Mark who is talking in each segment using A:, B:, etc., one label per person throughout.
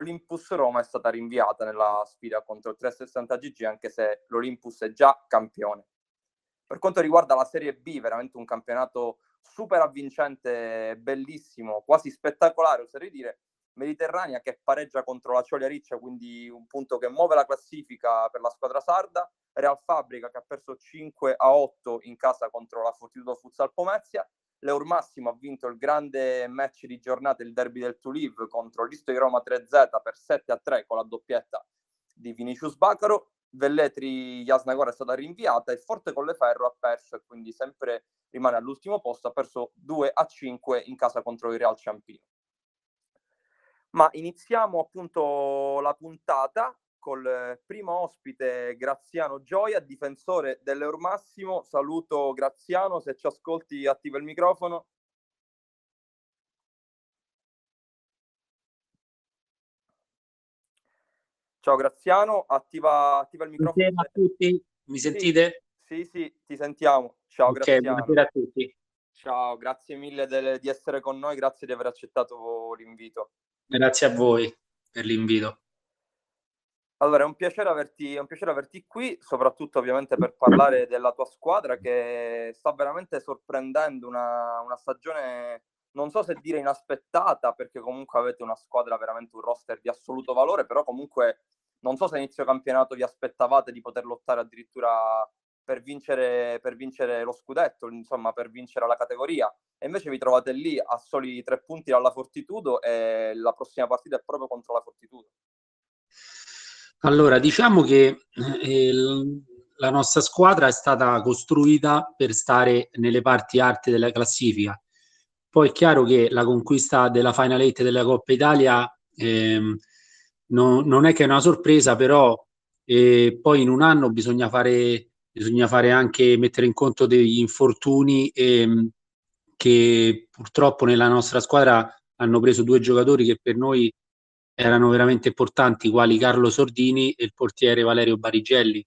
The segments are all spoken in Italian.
A: l'Olympus Roma è stata rinviata nella sfida contro il 360 GG, anche se l'Olympus è già campione. Per quanto riguarda la Serie B, veramente un campionato super avvincente, bellissimo, quasi spettacolare, oserei dire. Mediterranea che pareggia contro la Ciolia Riccia, quindi un punto che muove la classifica per la squadra sarda. Real Fabrica che ha perso 5 a 8 in casa contro la Fortitudo Futsal Pomezia. L'Eur Massimo ha vinto il grande match di giornata, il derby del To Live contro l'Isto di Roma 3Z per 7 a 3 con la doppietta di Vinicius Bacaro. Velletri Jasnagora è stata rinviata e Forte Colleferro ha perso e quindi sempre rimane all'ultimo posto, ha perso 2 a 5 in casa contro il Real Ciampino. Ma iniziamo appunto la puntata col primo ospite Graziano Gioia, difensore dell'Eur Massimo. Saluto Graziano, se ci ascolti attiva il microfono. Ciao Graziano, attiva, attiva il microfono.
B: Buonasera a tutti, mi sentite?
A: Sì, sì, ti sentiamo. Ciao
B: okay,
A: Graziano.
B: Buonasera a tutti.
A: Ciao, grazie mille de- di essere con noi, grazie di aver accettato l'invito.
B: Grazie a voi per l'invito.
A: Allora, è un, averti, è un piacere averti, qui, soprattutto ovviamente per parlare della tua squadra che sta veramente sorprendendo una, una stagione, non so se dire inaspettata, perché comunque avete una squadra veramente un roster di assoluto valore, però comunque non so se inizio campionato vi aspettavate di poter lottare addirittura per vincere, per vincere lo scudetto, insomma per vincere la categoria. E invece vi trovate lì a soli tre punti dalla Fortitudo e la prossima partita è proprio contro la Fortitudo.
B: Allora, diciamo che eh, la nostra squadra è stata costruita per stare nelle parti alte della classifica. Poi è chiaro che la conquista della Final 8 della Coppa Italia eh, no, non è che è una sorpresa, però eh, poi in un anno bisogna fare, bisogna fare anche mettere in conto degli infortuni ehm, che purtroppo nella nostra squadra hanno preso due giocatori che per noi erano veramente importanti, quali Carlo Sordini e il portiere Valerio Barigelli.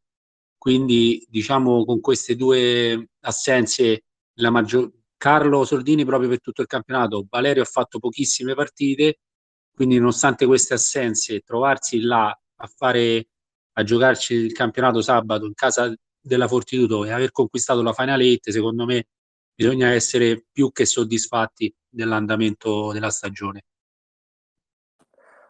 B: Quindi, diciamo, con queste due assenze, la maggior... Carlo Sordini proprio per tutto il campionato, Valerio ha fatto pochissime partite, quindi nonostante queste assenze, trovarsi là a fare a giocarci il campionato sabato in casa della Fortitudo e aver conquistato la Final 8, secondo me bisogna essere più che soddisfatti dell'andamento della stagione.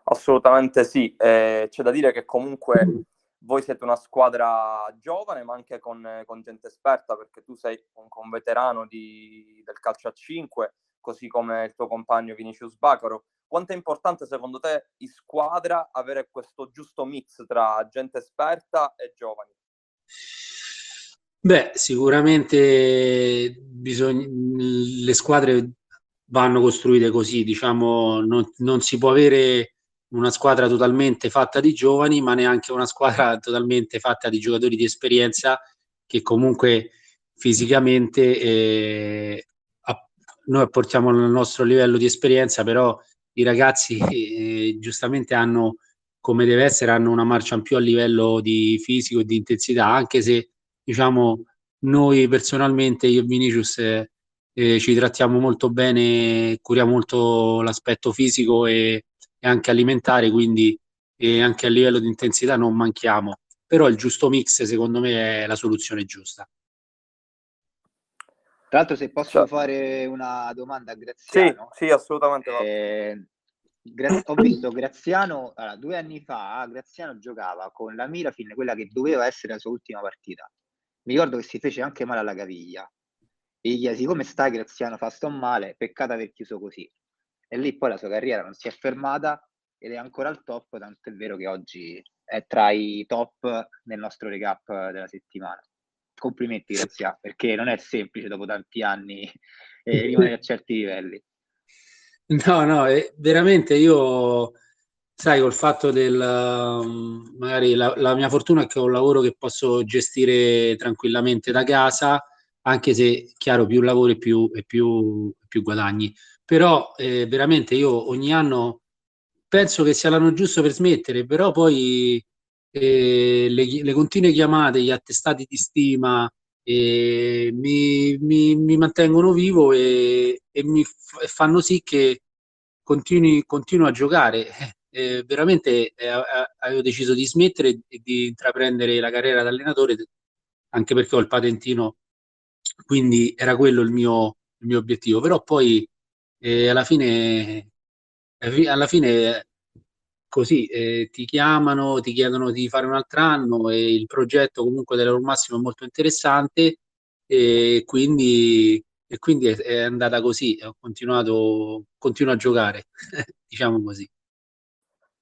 A: Assolutamente sì, eh, c'è da dire che comunque voi siete una squadra giovane ma anche con, con gente esperta perché tu sei un, un veterano di, del calcio a 5 così come il tuo compagno Vinicius Bacaro. Quanto è importante secondo te in squadra avere questo giusto mix tra gente esperta e giovani?
B: Beh, sicuramente bisogna, le squadre vanno costruite così, diciamo, non, non si può avere una squadra totalmente fatta di giovani, ma neanche una squadra totalmente fatta di giocatori di esperienza che comunque fisicamente eh, noi apportiamo il nostro livello di esperienza, però i ragazzi eh, giustamente hanno, come deve essere, hanno una marcia in più a livello di fisico e di intensità, anche se diciamo noi personalmente, io e Vinicius, eh, eh ci trattiamo molto bene, curiamo molto l'aspetto fisico e e anche alimentare, quindi e anche a livello di intensità non manchiamo. Però il giusto mix, secondo me, è la soluzione giusta.
C: Tra l'altro, se posso Ciao. fare una domanda a Graziano.
A: Sì, sì assolutamente.
C: Eh, Gra- ho visto Graziano, allora, due anni fa, Graziano giocava con la Mirafin, quella che doveva essere la sua ultima partita. Mi ricordo che si fece anche male alla caviglia. E gli chiesi come stai Graziano, fa sto male, peccato aver chiuso così e lì poi la sua carriera non si è fermata ed è ancora al top, tanto è vero che oggi è tra i top nel nostro recap della settimana. Complimenti, Grazia, perché non è semplice dopo tanti anni eh, rimanere a certi livelli.
B: No, no, eh, veramente io, sai, col fatto del, um, magari la, la, mia fortuna è che ho un lavoro che posso gestire tranquillamente da casa, anche se, chiaro, più lavori più, e più, più guadagni però eh, veramente io ogni anno penso che sia l'anno giusto per smettere, però poi eh, le, le, continue chiamate, gli attestati di stima eh, mi, mi, mi, mantengono vivo e, e mi f- fanno sì che continui, continuo a giocare. eh, veramente eh, avevo deciso di smettere e di intraprendere la carriera da allenatore, anche perché ho il patentino, quindi era quello il mio, il mio obiettivo. Però poi eh, alla fine, eh, alla fine così eh, ti chiamano, ti chiedono di fare un altro anno e il progetto comunque dell'Euro Massimo è molto interessante e quindi, e quindi è, è, andata così, ho continuato, continuo a giocare, diciamo così.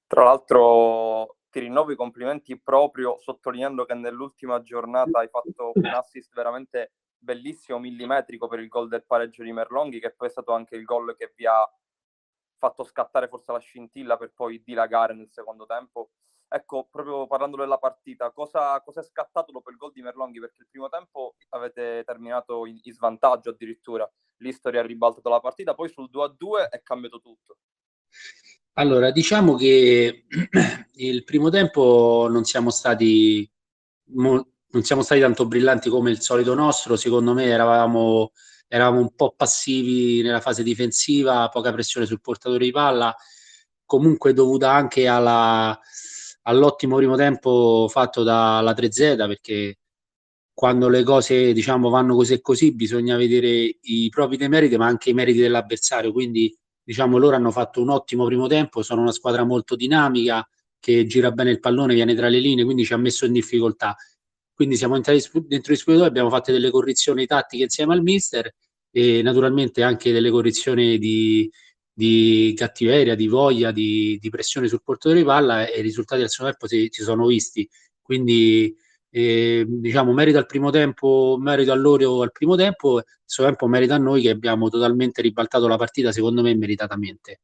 A: Tra l'altro ti rinnovo i complimenti proprio sottolineando che nell'ultima giornata hai fatto un assist veramente bellissimo, millimetrico per il gol del pareggio di Merlonghi, che poi è stato anche il gol che vi ha fatto scattare forse la scintilla per poi dilagare nel secondo tempo. Ecco, proprio parlando della partita, cosa, cosa è scattato dopo il gol di Merlonghi? Perché il primo tempo avete terminato in, in svantaggio addirittura, l'History ha ribaltato la partita, poi sul 2-2 è cambiato tutto.
B: Allora, diciamo che il primo tempo non siamo stati non siamo stati tanto brillanti come il solito nostro, secondo me eravamo eravamo un po' passivi nella fase difensiva, poca pressione sul portatore di palla, comunque dovuta anche alla, all'ottimo primo tempo fatto dalla 3Z, perché quando le cose diciamo vanno così e così bisogna vedere i propri demeriti ma anche i meriti dell'avversario. Quindi diciamo loro hanno fatto un ottimo primo tempo sono una squadra molto dinamica che gira bene il pallone viene tra le linee quindi ci ha messo in difficoltà quindi siamo entrati dentro gli spogliatoi, abbiamo fatto delle correzioni tattiche insieme al mister e naturalmente anche delle correzioni di, di cattiveria, di voglia, di, di, pressione sul portatore di palla e i risultati del secondo tempo si, si sono visti. Quindi eh, diciamo merito al primo tempo, merito a loro al primo tempo, il secondo tempo merito a noi che abbiamo totalmente ribaltato la partita, secondo me meritatamente.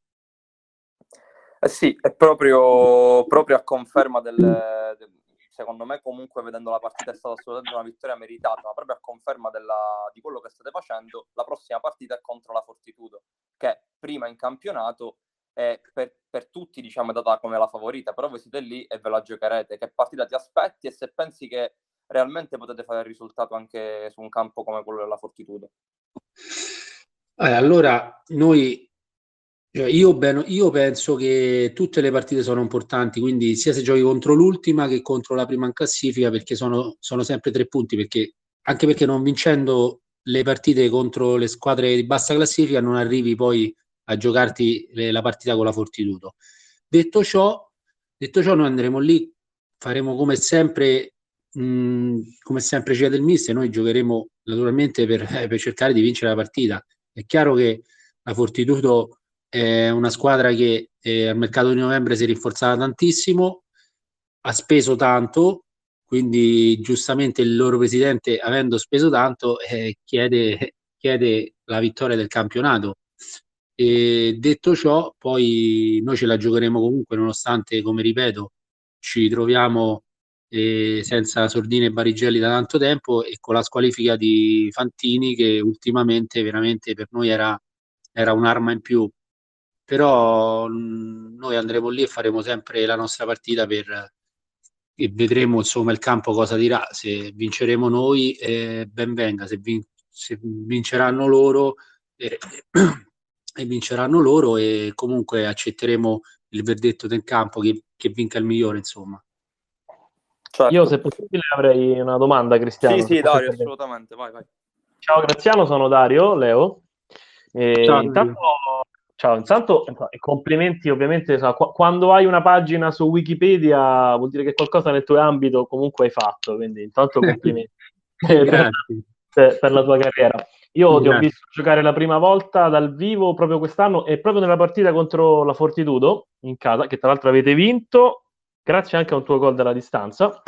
A: Eh sì, è proprio, proprio a conferma del, del secondo me comunque vedendo la partita è stata assolutamente una vittoria meritata, ma proprio a conferma della, di quello che state facendo, la prossima partita è contro la Fortitudo, che prima in campionato è per, per tutti diciamo è data come la favorita, però voi siete lì e ve la giocherete, che partita ti aspetti e se pensi che realmente potete fare il risultato anche su un campo come quello della Fortitudo.
B: Eh, allora, noi io, ben, io, penso che tutte le partite sono importanti, quindi sia se giochi contro l'ultima che contro la prima in classifica, perché sono, sono sempre tre punti, perché, anche perché non vincendo le partite contro le squadre di bassa classifica non arrivi poi a giocarti le, la partita con la Fortitudo. Detto ciò, detto ciò, noi andremo lì, faremo come sempre, mh, come sempre ci del mister, noi giocheremo naturalmente per, eh, per cercare di vincere la partita. È chiaro che la Fortitudo è una squadra che eh, al mercato di novembre si è rinforzata tantissimo, ha speso tanto, quindi giustamente il loro presidente, avendo speso tanto, eh, chiede, chiede la vittoria del campionato. E detto ciò, poi noi ce la giocheremo comunque, nonostante, come ripeto, ci troviamo eh, senza sordine e barigelli da tanto tempo e con la squalifica di Fantini che ultimamente veramente per noi era, era un'arma in più però mh, noi andremo lì e faremo sempre la nostra partita per, e vedremo insomma il campo cosa dirà se vinceremo noi eh, ben venga se, vin- se vinceranno loro eh, e vinceranno loro e comunque accetteremo il verdetto del campo che, che vinca il migliore insomma.
D: Certo. io se possibile avrei una domanda Cristiano
A: sì sì Dario assolutamente vai vai.
D: Ciao Graziano sono Dario Leo. E ciao, intanto Ciao, intanto complimenti ovviamente, quando hai una pagina su Wikipedia vuol dire che qualcosa nel tuo ambito comunque hai fatto, quindi intanto complimenti per, per, la tua carriera. Io Grazie. ti ho visto giocare la prima volta dal vivo proprio quest'anno e proprio nella partita contro la Fortitudo in casa, che tra l'altro avete vinto, grazie anche a un tuo gol dalla distanza.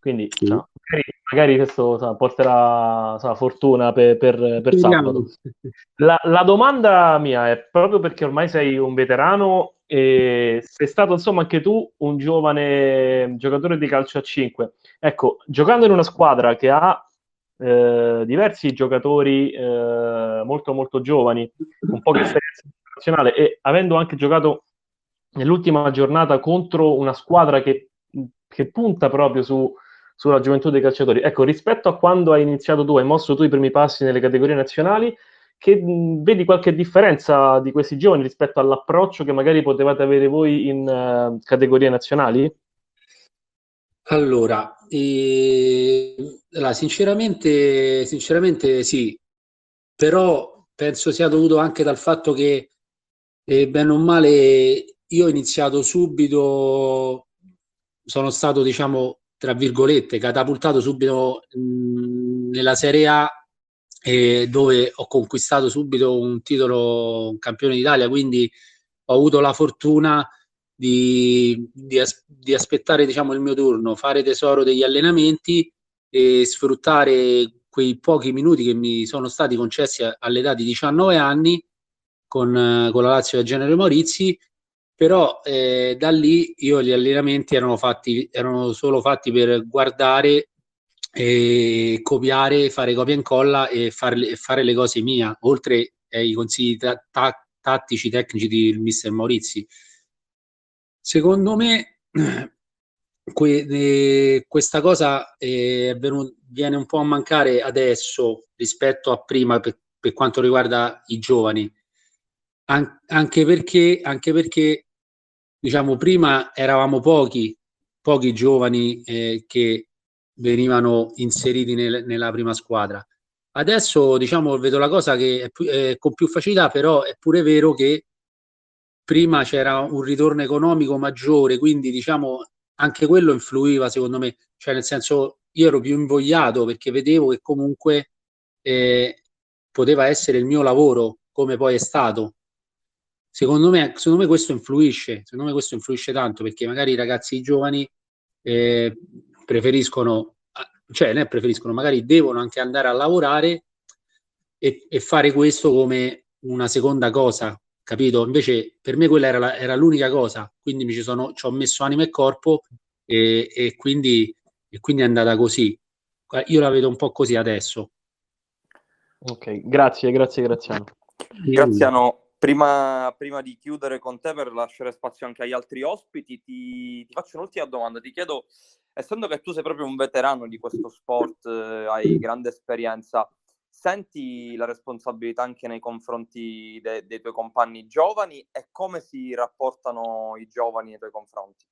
D: Quindi sì. no, magari, magari, questo so, porterà so, fortuna per, per, per sabato. La, la, domanda mia è proprio perché ormai sei un veterano e sei stato insomma anche tu un giovane giocatore di calcio a 5. Ecco, giocando in una squadra che ha eh, diversi giocatori eh, molto molto giovani, un po' che esperienza internazionale e avendo anche giocato nell'ultima giornata contro una squadra che, che punta proprio su sulla gioventù dei calciatori. Ecco, rispetto a quando hai iniziato tu, hai mosso tu i primi passi nelle categorie nazionali, che mh, vedi qualche differenza di questi giovani rispetto all'approccio che magari potevate avere voi in uh, categorie nazionali?
B: Allora, eh, allora, sinceramente, sinceramente sì, però penso sia dovuto anche dal fatto che, eh, bene o male, io ho iniziato subito, sono stato, diciamo, tra virgolette, catapultato subito mh, nella Serie A eh, dove ho conquistato subito un titolo un campione d'Italia, quindi ho avuto la fortuna di, di, as- di aspettare diciamo, il mio turno, fare tesoro degli allenamenti e sfruttare quei pochi minuti che mi sono stati concessi all'età di 19 anni con, con la Lazio del Genere Maurizi però eh, da lì io gli allenamenti erano, fatti, erano solo fatti per guardare e copiare, fare copia e incolla e fare, fare le cose mia, oltre ai consigli ta- ta- tattici, tecnici di mister Maurizi. Secondo me que- eh, questa cosa eh, venuto, viene un po' a mancare adesso rispetto a prima per, per quanto riguarda i giovani. An- anche perché, anche perché diciamo prima eravamo pochi, pochi giovani eh, che venivano inseriti nel, nella prima squadra. Adesso diciamo vedo la cosa che è, più, è con più facilità, però è pure vero che prima c'era un ritorno economico maggiore, quindi diciamo anche quello influiva secondo me, cioè nel senso io ero più invogliato perché vedevo che comunque eh, poteva essere il mio lavoro come poi è stato Secondo me, secondo me questo influisce, secondo me questo influisce tanto perché magari i ragazzi giovani eh, preferiscono, cioè ne preferiscono, magari devono anche andare a lavorare e, e, fare questo come una seconda cosa, capito? Invece per me quella era, la, era l'unica cosa, quindi mi ci, sono, ci ho messo anima e corpo e, e, quindi, e quindi è andata così. Io la vedo un po' così adesso.
D: Ok, grazie, grazie Graziano.
A: Graziano, Prima, prima, di chiudere con te per lasciare spazio anche agli altri ospiti, ti, ti, faccio un'ultima domanda. Ti chiedo, essendo che tu sei proprio un veterano di questo sport, eh, hai grande esperienza, senti la responsabilità anche nei confronti de, dei tuoi compagni giovani e come si rapportano i giovani nei tuoi confronti?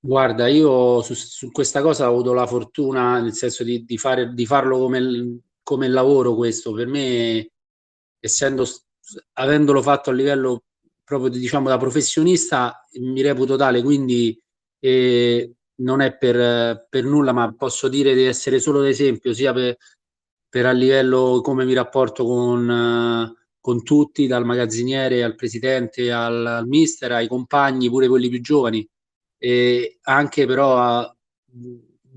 B: Guarda, io su, su questa cosa ho avuto la fortuna, nel senso di, di, fare, di farlo come, come lavoro questo. Per me, essendo avendolo fatto a livello proprio diciamo da professionista mi reputo tale quindi eh, non è per, per, nulla ma posso dire di essere solo d'esempio sia per, per a livello come mi rapporto con, con tutti dal magazziniere al presidente al, al, mister ai compagni pure quelli più giovani. E anche però a,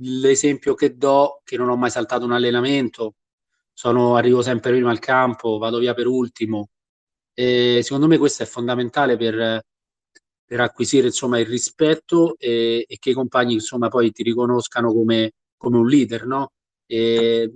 B: l'esempio che do che non ho mai saltato un allenamento sono, arrivo sempre prima al campo vado via per ultimo e secondo me questo è fondamentale per, per acquisire insomma, il rispetto e, e, che i compagni insomma, poi ti riconoscano come, come un leader, no? E,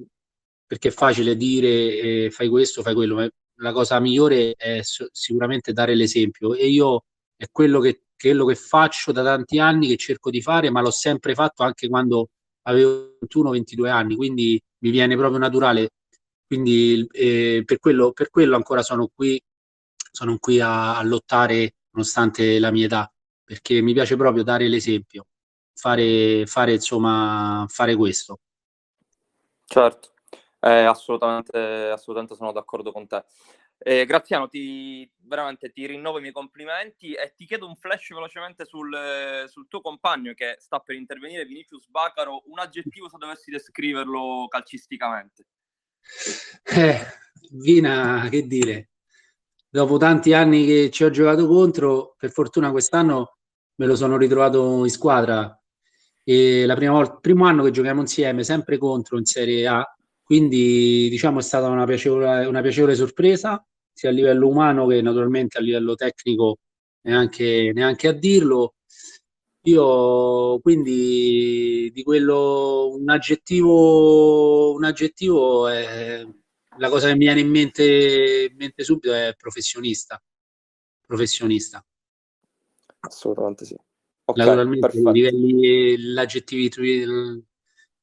B: perché è facile dire eh, fai questo, fai quello, ma la cosa migliore è sicuramente dare l'esempio e io è quello che, quello che faccio da tanti anni, che cerco di fare, ma l'ho sempre fatto anche quando avevo 21-22 anni, quindi mi viene proprio naturale. Quindi eh, per, quello, per quello ancora sono qui sono qui a, a lottare nonostante la mia età, perché mi piace proprio dare l'esempio, fare, fare, insomma, fare questo.
A: Certo, eh, assolutamente, assolutamente sono d'accordo con te. Eh, Graziano, ti, veramente ti rinnovo i miei complimenti e ti chiedo un flash velocemente sul, sul, tuo compagno che sta per intervenire, Vinicius Bacaro, un aggettivo se dovessi descriverlo calcisticamente.
B: Eh, Vina, che dire, dopo tanti anni che ci ho giocato contro, per fortuna quest'anno me lo sono ritrovato in squadra. E la prima volta, primo anno che giochiamo insieme, sempre contro in Serie A, quindi diciamo è stata una piacevole, una piacevole sorpresa, sia a livello umano che naturalmente a livello tecnico, neanche, neanche a dirlo. Io quindi di quello un aggettivo, un aggettivo è la cosa che mi viene in mente, in mente subito è professionista. Professionista.
A: Assolutamente sì.
B: Okay, Naturalmente livelli, l'aggettivo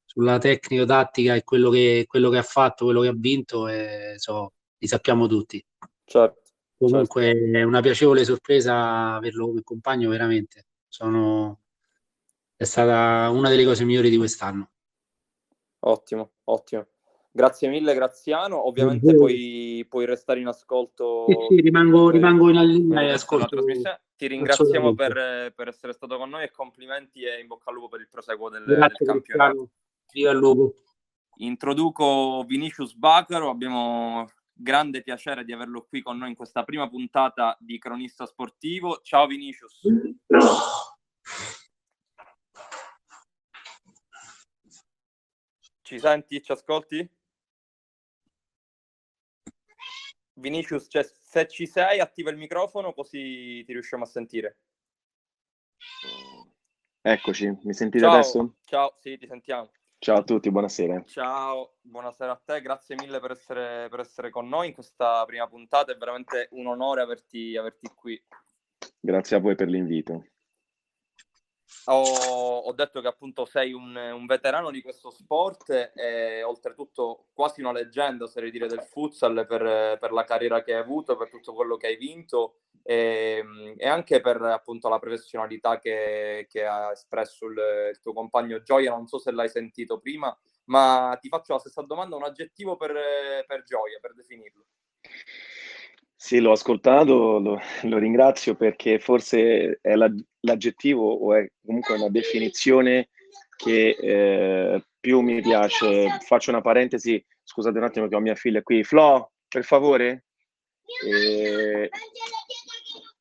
B: sulla tecnica tattica e quello che, quello che ha fatto, quello che ha vinto, e, so, li sappiamo tutti.
A: Certo.
B: Comunque certo. è una piacevole sorpresa averlo come compagno, veramente. Sono... È stata una delle cose migliori di quest'anno.
A: Ottimo, ottimo. Grazie mille Graziano, ovviamente puoi, puoi, restare in ascolto.
B: Sì, sì, rimango, rimango in linea e ascolto.
A: Ti ringraziamo per, per, essere stato con noi e complimenti e in bocca al lupo per il proseguo del, del campionato.
B: Viva il lupo.
A: Introduco Vinicius Bacaro, abbiamo grande piacere di averlo qui con noi in questa prima puntata di Cronista Sportivo. Ciao Vinicius. Ci senti? Ci ascolti? Vinicius, cioè, se ci sei, attiva il microfono così ti riusciamo a sentire.
E: Eccoci, mi sentite
A: ciao,
E: adesso?
A: Ciao, sì, ti sentiamo.
E: Ciao a tutti, buonasera.
A: Ciao, buonasera a te, grazie mille per essere, per essere con noi in questa prima puntata, è veramente un onore averti, averti qui.
E: Grazie a voi per l'invito.
A: Ho, ho, detto che appunto sei un, un, veterano di questo sport e oltretutto quasi una leggenda, oserei dire, del futsal per, per, la carriera che hai avuto, per tutto quello che hai vinto e, e anche per appunto la professionalità che, che ha espresso il, il, tuo compagno Gioia. Non so se l'hai sentito prima, ma ti faccio la stessa domanda, un aggettivo per, per Gioia, per definirlo.
E: Sì, l'ho ascoltato, lo, lo ringrazio perché forse è la, l'aggettivo o è comunque una definizione che eh, più mi piace. Faccio una parentesi, scusate un attimo che ho mia figlia qui. Flo, per favore? E...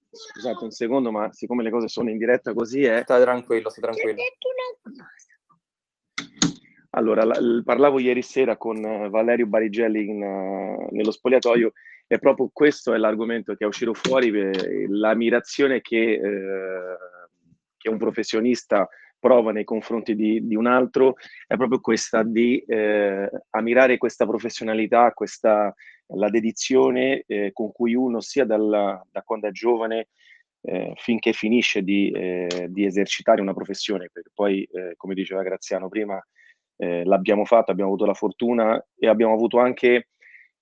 E: Scusate un secondo, ma siccome le cose sono in diretta così è...
A: Stai tranquillo, stai tranquillo.
E: Allora, la, parlavo ieri sera con Valerio Barigelli in, uh, nello spogliatoio e proprio questo è l'argomento che è uscito fuori, eh, l'ammirazione che, eh, che, un professionista prova nei confronti di, di, un altro è proprio questa di eh, ammirare questa professionalità, questa, la dedizione eh, con cui uno sia dalla, da quando è giovane eh, finché finisce di, eh, di, esercitare una professione, perché poi, come diceva Graziano prima, l'abbiamo fatto, abbiamo avuto la fortuna e abbiamo avuto anche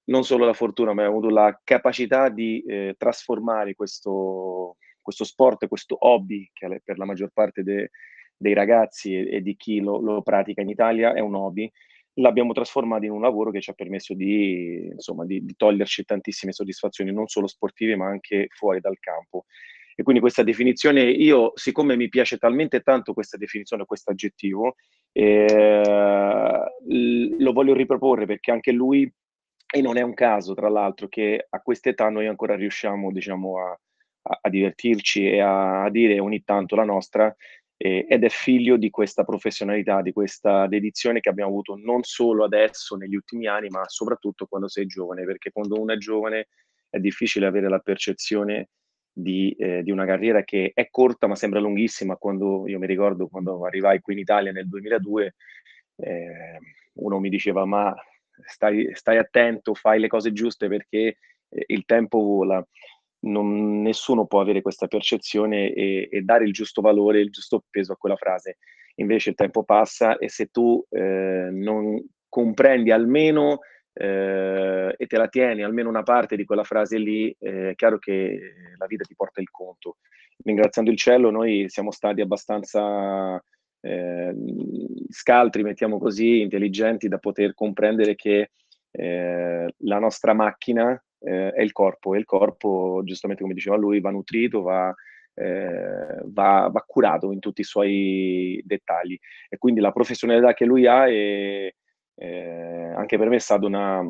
E: non solo la fortuna, ma abbiamo avuto la capacità di eh, trasformare questo, questo, sport, questo hobby, che per la maggior parte de, dei ragazzi e, e di chi lo, lo, pratica in Italia è un hobby, l'abbiamo trasformato in un lavoro che ci ha permesso di, insomma, di, di toglierci tantissime soddisfazioni, non solo sportive, ma anche fuori dal campo. E quindi questa definizione, io, siccome mi piace talmente tanto questa definizione, questo aggettivo, eh, lo voglio riproporre perché anche lui e non è un caso, tra l'altro, che a quest'età noi ancora riusciamo, diciamo, a, a, divertirci e a, a, dire ogni tanto la nostra, eh, ed è figlio di questa professionalità, di questa dedizione che abbiamo avuto non solo adesso, negli ultimi anni, ma soprattutto quando sei giovane, perché quando uno è giovane è difficile avere la percezione di, eh, di, una carriera che è corta ma sembra lunghissima. Quando io mi ricordo quando arrivai qui in Italia nel 2002, eh, uno mi diceva ma stai, stai attento, fai le cose giuste perché eh, il tempo vola. Non, nessuno può avere questa percezione e, e, dare il giusto valore, il giusto peso a quella frase. Invece il tempo passa e se tu eh, non comprendi almeno eh, e te la tieni almeno una parte di quella frase lì, eh, è chiaro che la vita ti porta il conto. Ringraziando il cielo, noi siamo stati abbastanza eh, scaltri, mettiamo così, intelligenti da poter comprendere che eh, la nostra macchina eh, è il corpo e il corpo, giustamente come diceva lui, va nutrito, va, eh, va, va, curato in tutti i suoi dettagli. E quindi la professionalità che lui ha è, anche per me è stata una...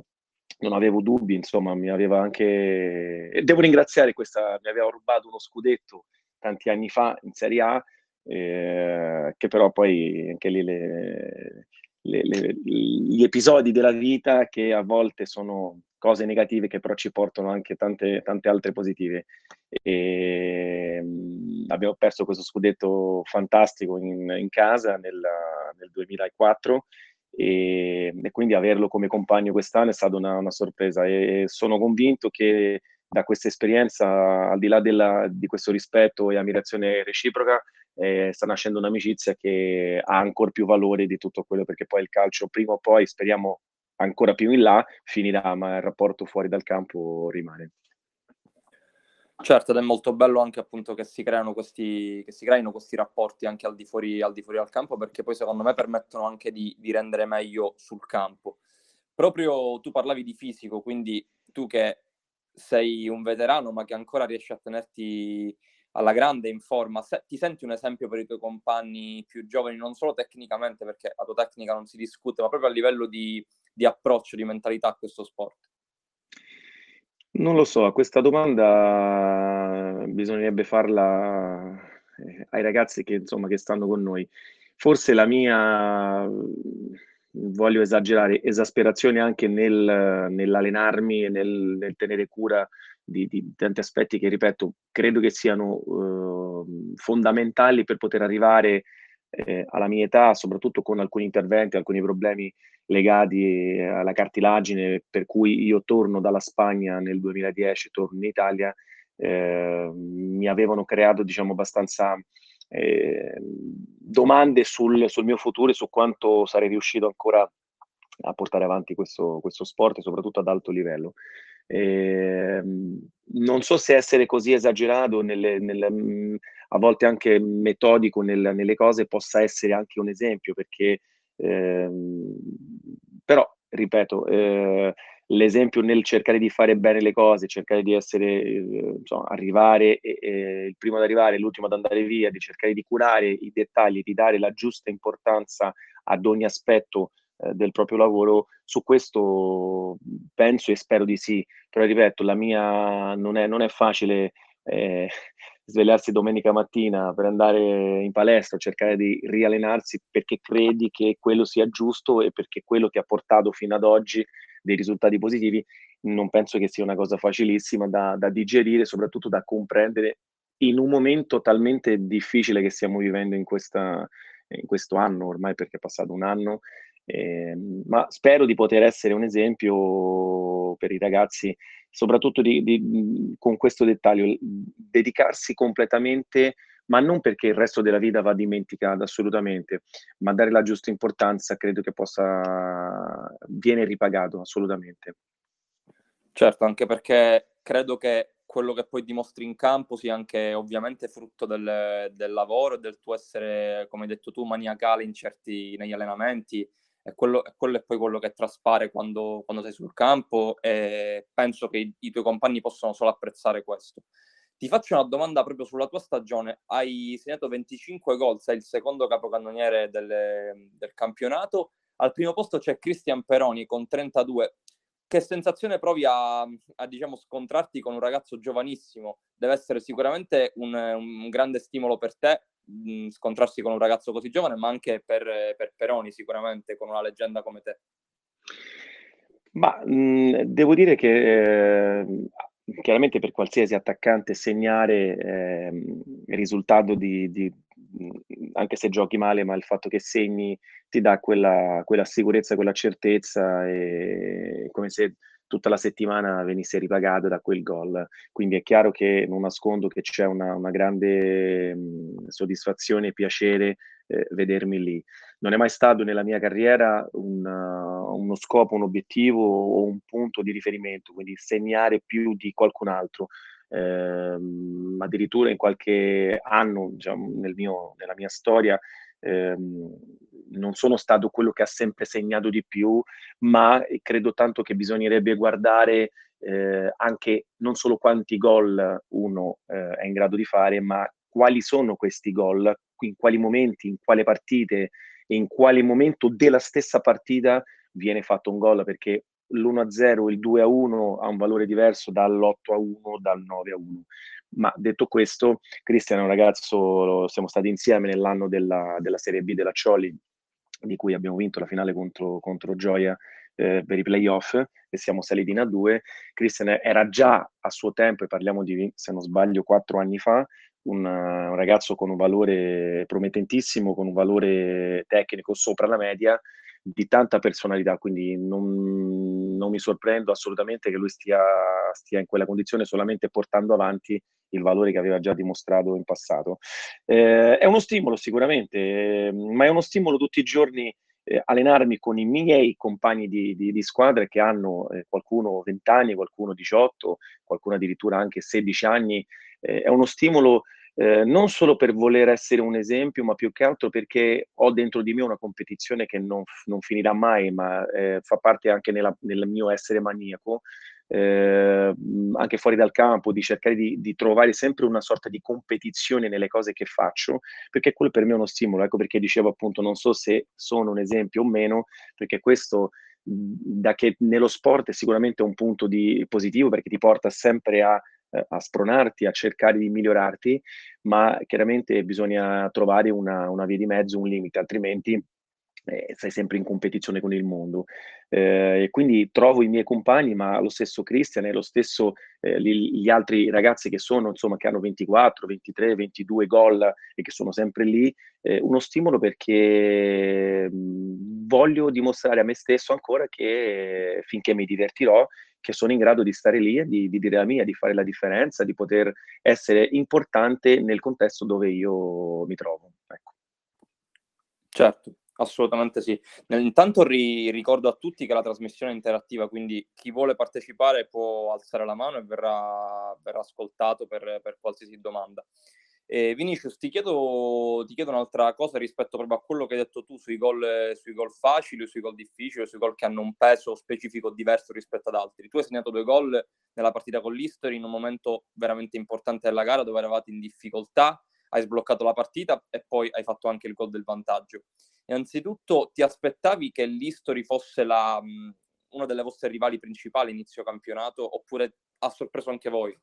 E: Non avevo dubbi, insomma, mi aveva anche... E devo ringraziare questa... Mi aveva rubato uno scudetto tanti anni fa in Serie A eh, che però poi anche lì le, le, le, gli episodi della vita che a volte sono cose negative che però ci portano anche tante, tante altre positive. E, mh, abbiamo perso questo scudetto fantastico in, in casa nel, nel 2004 e, e, quindi averlo come compagno quest'anno è stata una, una sorpresa e sono convinto che da questa esperienza, al di là della, di questo rispetto e ammirazione reciproca, eh, sta nascendo un'amicizia che ha ancora più valore di tutto quello, perché poi il calcio prima o poi speriamo ancora più in là finirà, ma il rapporto fuori dal campo rimane.
A: Certo, ed è molto bello anche appunto che si creano questi, si creino questi rapporti anche al di fuori, al di fuori dal campo, perché poi secondo me permettono anche di, di rendere meglio sul campo. Proprio tu parlavi di fisico, quindi tu che sei un veterano ma che ancora riesci a tenerti alla grande in forma, se, ti senti un esempio per i tuoi compagni più giovani, non solo tecnicamente, perché la tua tecnica non si discute, ma proprio a livello di, di approccio, di mentalità a questo sport?
E: Non lo so, questa domanda bisognerebbe farla eh, ai ragazzi che, insomma, che stanno con noi. Forse la mia, voglio esagerare, esasperazione anche nel, nell'allenarmi e nel, nel, tenere cura di, di, tanti aspetti che, ripeto, credo che siano eh, fondamentali per poter arrivare eh, alla mia età, soprattutto con alcuni interventi, alcuni problemi legati alla cartilagine, per cui io torno dalla Spagna nel 2010, torno in Italia, eh, mi avevano creato diciamo abbastanza eh, domande sul, sul, mio futuro e su quanto sarei riuscito ancora a portare avanti questo, questo sport, soprattutto ad alto livello. Eh, non so se essere così esagerato, nelle, nelle, a volte anche metodico nel, nelle cose, possa essere anche un esempio, perché eh, però, ripeto, eh, l'esempio nel cercare di fare bene le cose, cercare di essere, eh, insomma, arrivare, il primo ad arrivare, l'ultimo ad andare via, di cercare di curare i dettagli, di dare la giusta importanza ad ogni aspetto eh, del proprio lavoro, su questo penso e spero di sì, però ripeto, la mia non è, non è facile eh, svegliarsi domenica mattina per andare in palestra, cercare di riallenarsi perché credi che quello sia giusto e perché quello ti ha portato fino ad oggi dei risultati positivi, non penso che sia una cosa facilissima da, da digerire, soprattutto da comprendere in un momento talmente difficile che stiamo vivendo in, questa, in questo anno, ormai perché è passato un anno, eh, ma spero di poter essere un esempio per i ragazzi, soprattutto di, di, con questo dettaglio, dedicarsi completamente, ma non perché il resto della vita va dimenticato assolutamente, ma dare la giusta importanza credo che possa, viene ripagato assolutamente.
A: Certo, anche perché credo che quello che poi dimostri in campo sia anche ovviamente frutto del, del lavoro e del tuo essere, come hai detto tu, maniacale in certi, negli allenamenti e quello, quello, è poi quello che traspare quando, quando, sei sul campo e penso che i, i, tuoi compagni possano solo apprezzare questo. Ti faccio una domanda proprio sulla tua stagione. Hai segnato 25 gol, sei il secondo capocannoniere del, del campionato. Al primo posto c'è Cristian Peroni con 32. Che sensazione provi a, a diciamo, scontrarti con un ragazzo giovanissimo? Deve essere sicuramente un, un grande stimolo per te mh, scontrarsi con un ragazzo così giovane, ma anche per, per Peroni sicuramente, con una leggenda come te.
E: Ma mh, devo dire che eh, chiaramente per qualsiasi attaccante segnare eh, risultato di, di, anche se giochi male, ma il fatto che segni ti dà quella, quella sicurezza, quella certezza, e come se tutta la settimana venisse ripagato da quel gol. Quindi è chiaro che non nascondo che c'è una, una grande soddisfazione e piacere eh, vedermi lì. Non è mai stato nella mia carriera un, uh, uno scopo, un obiettivo o un punto di riferimento, quindi segnare più di qualcun altro. Eh, addirittura in qualche anno diciamo, nel mio, nella mia storia ehm, non sono stato quello che ha sempre segnato di più, ma credo tanto che bisognerebbe guardare eh, anche non solo quanti gol uno eh, è in grado di fare, ma quali sono questi gol, in quali momenti, in quale partite e in quale momento della stessa partita viene fatto un gol, perché l'1-0, il 2-1 ha un valore diverso dall'8-1, dal 9-1. Ma detto questo, Cristian è un ragazzo, siamo stati insieme nell'anno della, della Serie B della Cioli, di cui abbiamo vinto la finale contro, contro Gioia eh, per i playoff e siamo saliti in A2. Cristian era già a suo tempo, e parliamo di, se non sbaglio, quattro anni fa, un, un, ragazzo con un valore promettentissimo, con un valore tecnico sopra la media, di tanta personalità, quindi non, non mi sorprendo assolutamente che lui stia, stia, in quella condizione solamente portando avanti il valore che aveva già dimostrato in passato. Eh, è uno stimolo sicuramente, ma è uno stimolo tutti i giorni eh, allenarmi con i miei compagni di, di, di squadra che hanno eh, qualcuno 20 anni, qualcuno 18, qualcuno addirittura anche 16 anni. Eh, è uno stimolo eh, non solo per voler essere un esempio, ma più che altro perché ho dentro di me una competizione che non, non finirà mai, ma eh, fa parte anche nella, nel mio essere maniaco. Eh, anche fuori dal campo, di cercare di, di, trovare sempre una sorta di competizione nelle cose che faccio, perché quello per me è uno stimolo. Ecco perché dicevo appunto, non so se sono un esempio o meno, perché questo da che nello sport è sicuramente un punto di positivo perché ti porta sempre a eh, a spronarti, a cercare di migliorarti, ma chiaramente bisogna trovare una, una via di mezzo, un limite, altrimenti eh, sei sempre in competizione con il mondo. Eh, quindi trovo i miei compagni, ma lo stesso Christian e lo stesso eh, gli, gli, altri ragazzi che sono, insomma, che hanno 24, 23, 22 gol e che sono sempre lì, eh, uno stimolo perché mh, voglio dimostrare a me stesso ancora che finché mi divertirò, che sono in grado di stare lì e di, di, dire la mia, di fare la differenza, di poter essere importante nel contesto dove io mi trovo. Ecco.
A: Certo, assolutamente sì. Intanto ri- ricordo a tutti che la trasmissione è interattiva, quindi chi vuole partecipare può alzare la mano e verrà, verrà ascoltato per, per qualsiasi domanda. Eh, Vinicius, ti chiedo, ti chiedo, un'altra cosa rispetto proprio a quello che hai detto tu sui gol, sui gol facili, sui gol difficili, sui gol che hanno un peso specifico diverso rispetto ad altri. Tu hai segnato due gol nella partita con l'History in un momento veramente importante della gara dove eravate in difficoltà, hai sbloccato la partita e poi hai fatto anche il gol del vantaggio. Innanzitutto, ti aspettavi che l'History fosse la, una delle vostre rivali principali inizio campionato oppure ha sorpreso anche voi?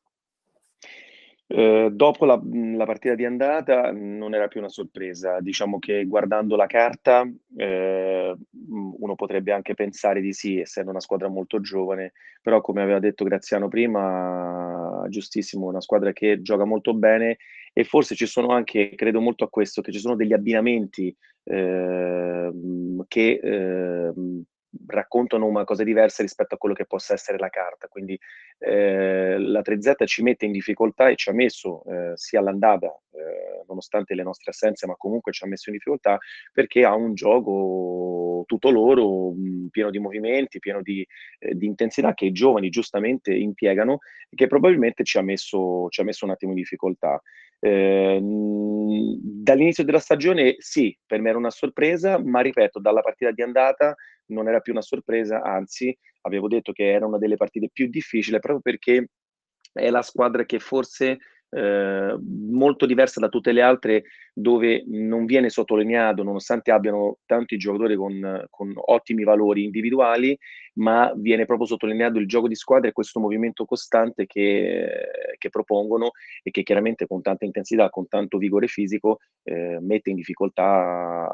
E: Eh, dopo la, la, partita di andata non era più una sorpresa, diciamo che guardando la carta eh, uno potrebbe anche pensare di sì, essendo una squadra molto giovane, però come aveva detto Graziano prima, giustissimo, una squadra che gioca molto bene. E forse ci sono anche, credo molto a questo, che ci sono degli abbinamenti eh, che ehm, raccontano una cosa diversa rispetto a quello che possa essere la carta. Quindi eh, la 3Z ci mette in difficoltà e ci ha messo eh, sia all'andata, eh, nonostante le nostre assenze, ma comunque ci ha messo in difficoltà perché ha un gioco tutto loro, mh, pieno di movimenti, pieno di, eh, di, intensità che i giovani giustamente impiegano e che probabilmente ci ha messo, ci ha messo un attimo in difficoltà. Eh, dall'inizio della stagione sì, per me era una sorpresa, ma ripeto, dalla partita di andata non era più una sorpresa, anzi avevo detto che era una delle partite più difficili proprio perché è la squadra che forse eh, molto diversa da tutte le altre dove non viene sottolineato, nonostante abbiano tanti giocatori con, con, ottimi valori individuali, ma viene proprio sottolineato il gioco di squadra e questo movimento costante che, che propongono e che chiaramente con tanta intensità, con tanto vigore fisico, eh, mette in difficoltà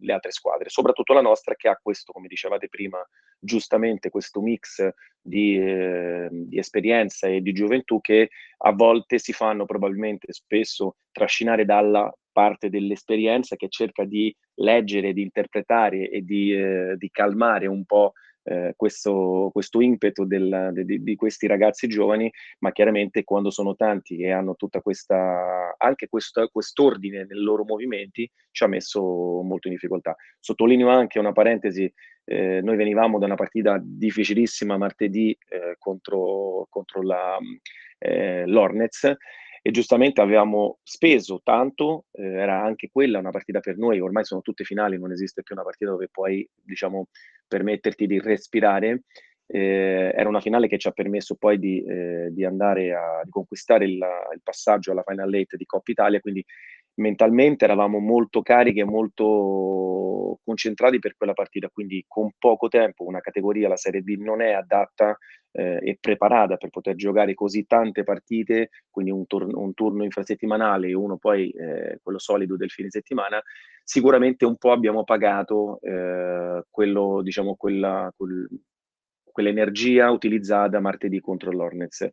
E: le altre squadre, soprattutto la nostra che ha questo, come dicevate prima, giustamente questo mix di, eh, di esperienza e di gioventù che a volte si fanno probabilmente spesso trascinare dalla parte dell'esperienza che cerca di leggere, di interpretare e di, eh, di calmare un po' eh, questo, questo, impeto del, di, di, questi ragazzi giovani, ma chiaramente quando sono tanti e hanno tutta questa, anche questo, quest'ordine nei loro movimenti, ci ha messo molto in difficoltà. Sottolineo anche una parentesi, eh, noi venivamo da una partita difficilissima martedì eh, contro, contro la, eh, l'Ornez, e giustamente avevamo speso tanto, eh, era anche quella una partita per noi, ormai sono tutte finali, non esiste più una partita dove puoi, diciamo, permetterti di respirare. Eh, era una finale che ci ha permesso poi di, eh, di andare a di conquistare il, il, passaggio alla Final Eight di Coppa Italia, quindi mentalmente eravamo molto carichi e molto concentrati per quella partita, quindi con poco tempo una categoria, la Serie B, non è adatta eh, e preparata per poter giocare così tante partite, quindi un, tur- un turno infrasettimanale e uno poi eh, quello solido del fine settimana, sicuramente un po' abbiamo pagato eh, quello, diciamo, quella, quel, quell'energia utilizzata martedì contro l'Ornez.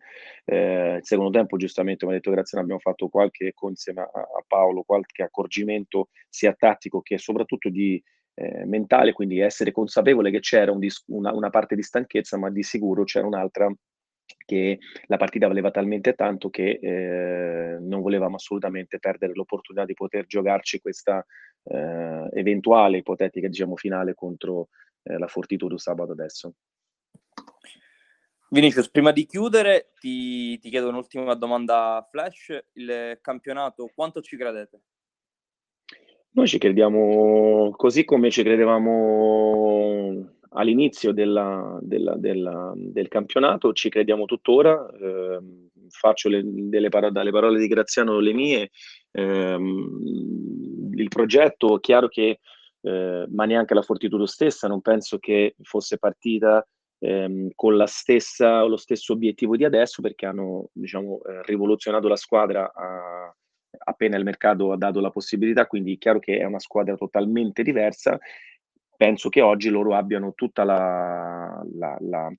E: Eh, il secondo tempo, giustamente, come ha detto Graziano, abbiamo fatto qualche, insieme a, a Paolo, qualche accorgimento sia tattico che soprattutto di eh, mentale, quindi essere consapevole che c'era un dis- una, una, parte di stanchezza, ma di sicuro c'era un'altra che la partita valeva talmente tanto che eh, non volevamo assolutamente perdere l'opportunità di poter giocarci questa eh, eventuale ipotetica diciamo, finale contro eh, la Fortitudo sabato adesso.
A: Vinicius, prima di chiudere ti, ti chiedo un'ultima domanda flash, il campionato quanto ci credete?
E: Noi ci crediamo così come ci credevamo all'inizio della, della, della, del campionato, ci crediamo tuttora, eh, faccio le, delle paro- dalle parole di Graziano le mie, eh, il progetto, chiaro che, eh, ma neanche la Fortitudo stessa, non penso che fosse partita ehm, con la stessa, lo stesso obiettivo di adesso perché hanno diciamo, eh, rivoluzionato la squadra a, appena il mercato ha dato la possibilità, quindi è chiaro che è una squadra totalmente diversa. Penso che oggi loro abbiano tutta la, la, la,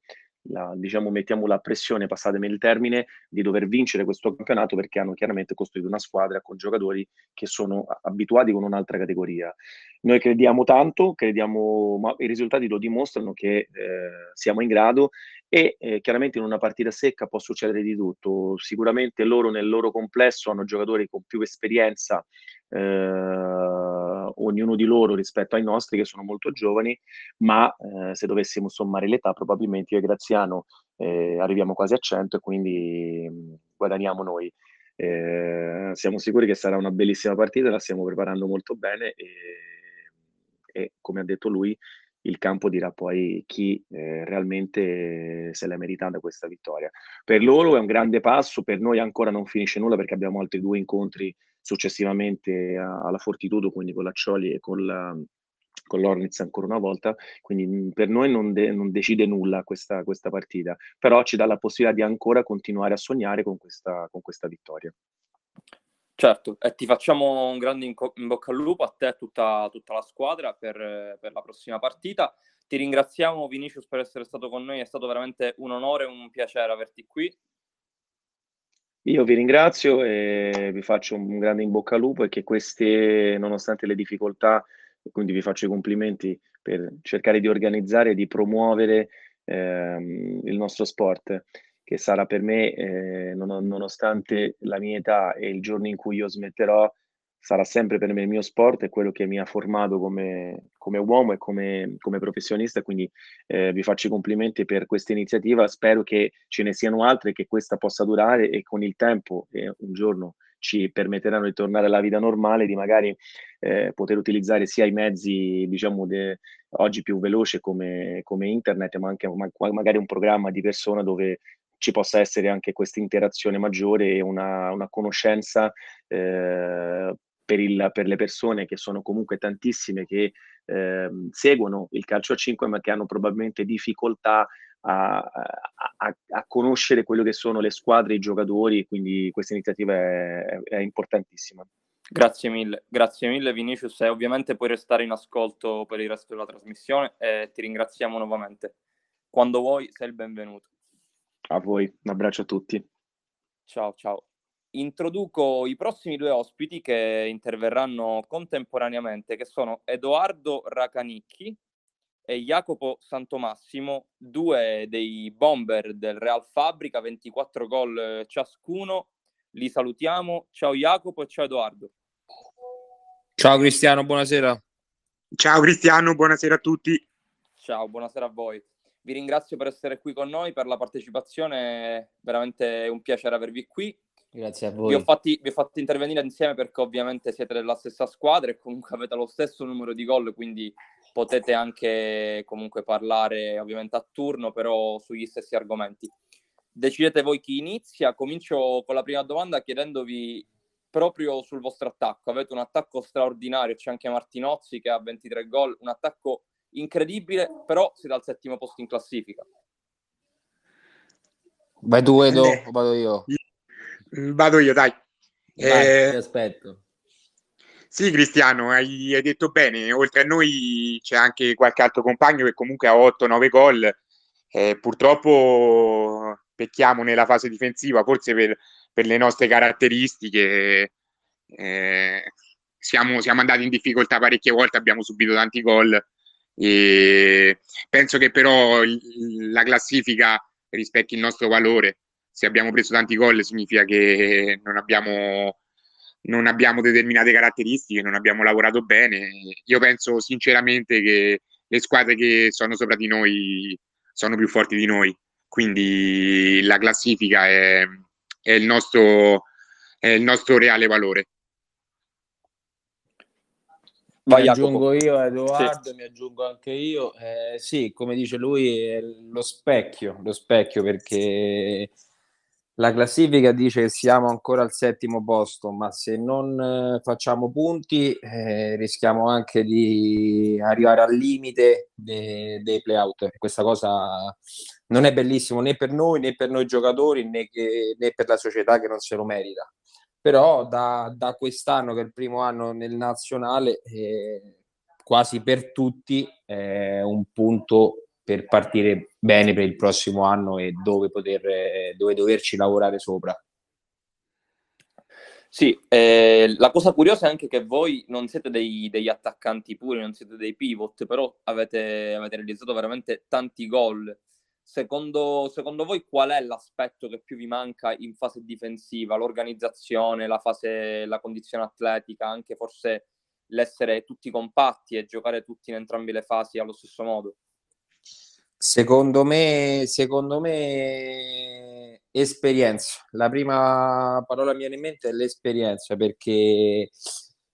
E: la, diciamo, mettiamo la pressione, passatemi il termine, di dover vincere questo campionato perché hanno chiaramente costruito una squadra con giocatori che sono abituati con un'altra categoria. Noi crediamo tanto, crediamo, ma i risultati lo dimostrano che eh, siamo in grado e eh, chiaramente in una partita secca può succedere di tutto. Sicuramente loro nel loro complesso hanno giocatori con più esperienza eh, ognuno di loro rispetto ai nostri che sono molto giovani, ma eh, se dovessimo sommare l'età probabilmente io e Graziano eh, arriviamo quasi a 100 e quindi mh, guadagniamo noi. Eh, siamo sicuri che sarà una bellissima partita, la stiamo preparando molto bene e, e come ha detto lui, il campo dirà poi chi eh, realmente se l'è meritata questa vittoria. Per loro è un grande passo, per noi ancora non finisce nulla perché abbiamo altri due incontri successivamente alla Fortitudo, quindi con la Cioli e con, la, con l'Ornitz ancora una volta, quindi mm, per noi non, de- non decide nulla questa, questa, partita, però ci dà la possibilità di ancora continuare a sognare con questa, con questa vittoria.
A: Certo, e ti facciamo un grande in, co- in bocca al lupo a te e tutta, tutta la squadra per, per, la prossima partita. Ti ringraziamo Vinicius per essere stato con noi, è stato veramente un onore e un piacere averti qui.
E: Io vi ringrazio e vi faccio un grande in bocca al lupo e che queste, nonostante le difficoltà, quindi vi faccio i complimenti per cercare di organizzare e di promuovere ehm, il nostro sport, che sarà per me, eh, non, nonostante la mia età e il giorno in cui io smetterò, sarà sempre per me il mio sport e quello che mi ha formato come, come uomo e come, come professionista, quindi eh, vi faccio i complimenti per questa iniziativa, spero che ce ne siano altre, che questa possa durare e con il tempo e un giorno ci permetteranno di tornare alla vita normale, di magari eh, poter utilizzare sia i mezzi, diciamo, de, oggi più veloci come, come internet, ma anche ma, magari un programma di persona dove ci possa essere anche questa interazione maggiore e una, una conoscenza eh, per, il, per, le persone che sono comunque tantissime che eh, seguono il calcio a 5 ma che hanno probabilmente difficoltà a, a, a, conoscere quello che sono le squadre, i giocatori, quindi questa iniziativa è, è importantissima.
A: Grazie mille, grazie mille Vinicius e ovviamente puoi restare in ascolto per il resto della trasmissione e ti ringraziamo nuovamente. Quando vuoi sei il benvenuto.
E: A voi, un abbraccio a tutti.
A: Ciao, ciao introduco i prossimi due ospiti che interverranno contemporaneamente, che sono Edoardo Racanicchi e Jacopo Santomassimo, due dei bomber del Real Fabrica, 24 gol ciascuno. Li salutiamo. Ciao Jacopo e ciao Edoardo.
F: Ciao Cristiano, buonasera.
G: Ciao Cristiano, buonasera a tutti.
A: Ciao, buonasera a voi. Vi ringrazio per essere qui con noi, per la partecipazione, è veramente un piacere avervi qui.
F: Grazie a voi.
A: Vi ho, fatti, vi ho fatti intervenire insieme perché ovviamente siete della stessa squadra e comunque avete lo stesso numero di gol, quindi potete anche comunque parlare ovviamente a turno, però sugli stessi argomenti. Decidete voi chi inizia. Comincio con la prima domanda chiedendovi proprio sul vostro attacco. Avete un attacco straordinario, c'è anche Martinozzi che ha 23 gol, un attacco incredibile, però siete al settimo posto in classifica.
F: Vai tu Edo o vado io?
G: Mm, vado io, dai.
F: Vai, eh, ti aspetto.
G: Sì, Cristiano, hai, hai, detto bene. Oltre a noi c'è anche qualche altro compagno che comunque ha 8-9 gol. Eh, purtroppo pecchiamo nella fase difensiva, forse per, per le nostre caratteristiche. Eh, siamo, siamo, andati in difficoltà parecchie volte, abbiamo subito tanti gol. E penso che però la classifica rispecchi il nostro valore se abbiamo preso tanti gol significa che non abbiamo, non abbiamo determinate caratteristiche, non abbiamo lavorato bene. Io penso sinceramente che le squadre che sono sopra di noi sono più forti di noi, quindi la classifica è, è, il, nostro, è il nostro reale valore.
F: Vai, mi aggiungo io Edoardo, sì. mi aggiungo anche io. Eh, sì, come dice lui, è lo specchio, lo specchio perché la classifica dice che siamo ancora al settimo posto, ma se non eh, facciamo punti eh, rischiamo anche di arrivare al limite dei, dei playout. Questa cosa non è bellissimo né per noi né per noi giocatori né, che, né per la società che non se lo merita però da, da quest'anno che è il primo anno nel nazionale eh, quasi per tutti è un punto per partire bene per il prossimo anno e dove, poter, dove doverci lavorare sopra.
A: Sì, eh, la cosa curiosa è anche che voi non siete dei, degli attaccanti puri, non siete dei pivot, però avete, avete realizzato veramente tanti gol Secondo, secondo, voi qual è l'aspetto che più vi manca in fase difensiva? L'organizzazione, la fase, la condizione atletica, anche forse l'essere tutti compatti e giocare tutti in entrambe le fasi allo stesso modo?
F: Secondo me, secondo me esperienza. La prima parola che mi viene in mente è l'esperienza perché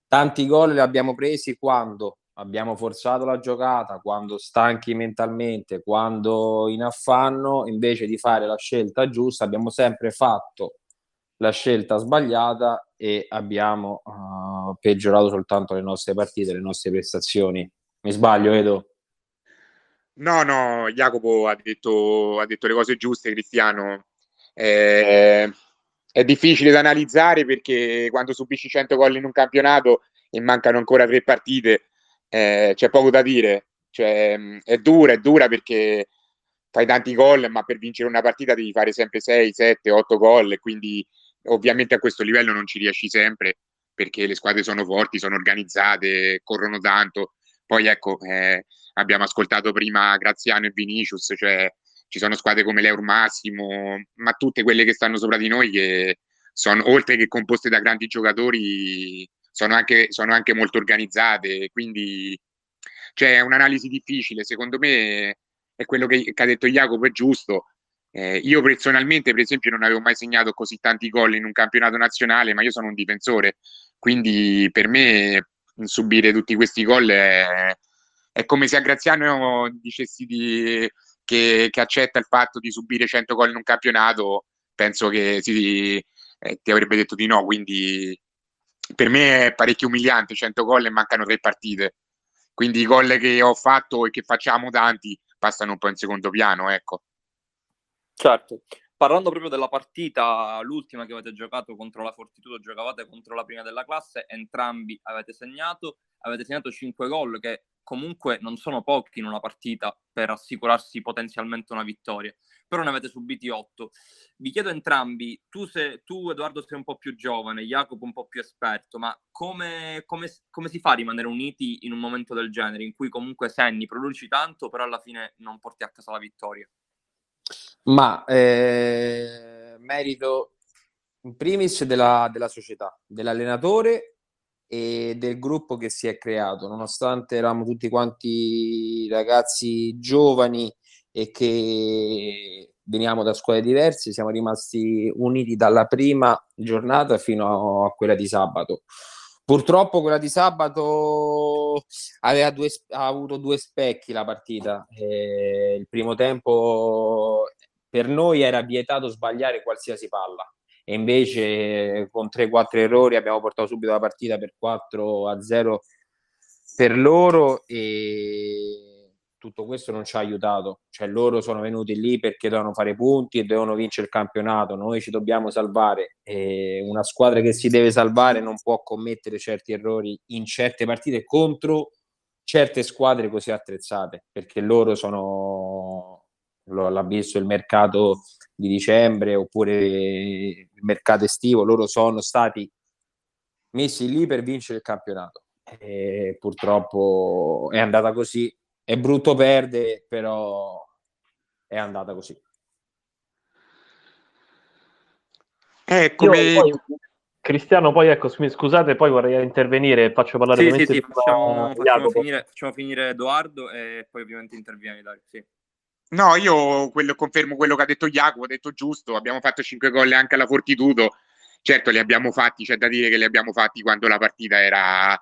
F: tanti gol li abbiamo presi quando abbiamo forzato la giocata quando stanchi mentalmente, quando in affanno, invece di fare la scelta giusta, abbiamo sempre fatto la scelta sbagliata e abbiamo uh, peggiorato soltanto le nostre partite, le nostre prestazioni. Mi sbaglio, Edo?
G: No, no, Jacopo ha detto, ha detto le cose giuste, Cristiano. Eh, è difficile da analizzare perché quando subisci 100 gol in un campionato e mancano ancora tre partite, eh, c'è poco da dire. Cioè, è dura, è dura perché fai tanti gol, ma per vincere una partita devi fare sempre 6, 7, 8 gol, quindi ovviamente a questo livello non ci riesci sempre perché le squadre sono forti, sono organizzate, corrono tanto. Poi ecco, eh, abbiamo ascoltato prima Graziano e Vinicius, cioè ci sono squadre come l'Eur Massimo, ma tutte quelle che stanno sopra di noi che sono, oltre che composte da grandi giocatori, sono anche, sono anche molto organizzate, quindi cioè, un'analisi difficile, secondo me è quello che, che ha detto Jacopo, è giusto. Eh, io personalmente, per esempio, non avevo mai segnato così tanti gol in un campionato nazionale, ma io sono un difensore, quindi per me subire tutti questi gol è, è come se a Graziano dicessi di, che, che, accetta il fatto di subire 100 gol in un campionato, penso che si, eh, ti avrebbe detto di no, quindi per me è parecchio umiliante, 100 gol e mancano tre partite. Quindi i gol che ho fatto e che facciamo tanti passano un po' in secondo piano, ecco.
A: Certo. Parlando proprio della partita, l'ultima che avete giocato contro la Fortitudo, giocavate contro la prima della classe, entrambi avete segnato, avete segnato 5 gol che comunque non sono pochi in una partita per assicurarsi potenzialmente una vittoria, però ne avete subiti 8. Vi chiedo entrambi, tu, se, tu Edoardo sei un po' più giovane, Jacopo un po' più esperto, ma come, come, come, si fa a rimanere uniti in un momento del genere, in cui comunque segni, produci tanto, però alla fine non porti a casa la vittoria?
F: Ma eh, merito in primis della, della società, dell'allenatore e del gruppo che si è creato, nonostante eravamo tutti quanti ragazzi giovani e che veniamo da scuole diverse, siamo rimasti uniti dalla prima giornata fino a quella di sabato. Purtroppo quella di sabato aveva due, ha avuto due specchi la partita. Eh, il primo tempo per noi era vietato sbagliare qualsiasi palla e invece con 3-4 errori abbiamo portato subito la partita per 4 a 0 per loro e tutto questo non ci ha aiutato. Cioè loro sono venuti lì perché dovevano fare punti e dovevano vincere il campionato. Noi ci dobbiamo salvare. E una squadra che si deve salvare non può commettere certi errori in certe partite contro certe squadre così attrezzate perché loro sono l'ha visto il mercato di dicembre oppure il mercato estivo, loro sono stati messi lì per vincere il campionato. E purtroppo è andata così. È brutto perdere, però è andata così.
G: Eh, come...
D: Poi, Cristiano, poi ecco, scusate, poi vorrei intervenire, faccio parlare
A: sì, sì, sì, facciamo, facciamo, finire, facciamo, finire, Edoardo e poi ovviamente intervieni Dario, sì.
G: No, io quello, confermo quello che ha detto Jacopo, ha detto giusto, abbiamo fatto 5 gol anche alla Fortitudo, certo li abbiamo fatti, c'è da dire che li abbiamo fatti quando la partita era,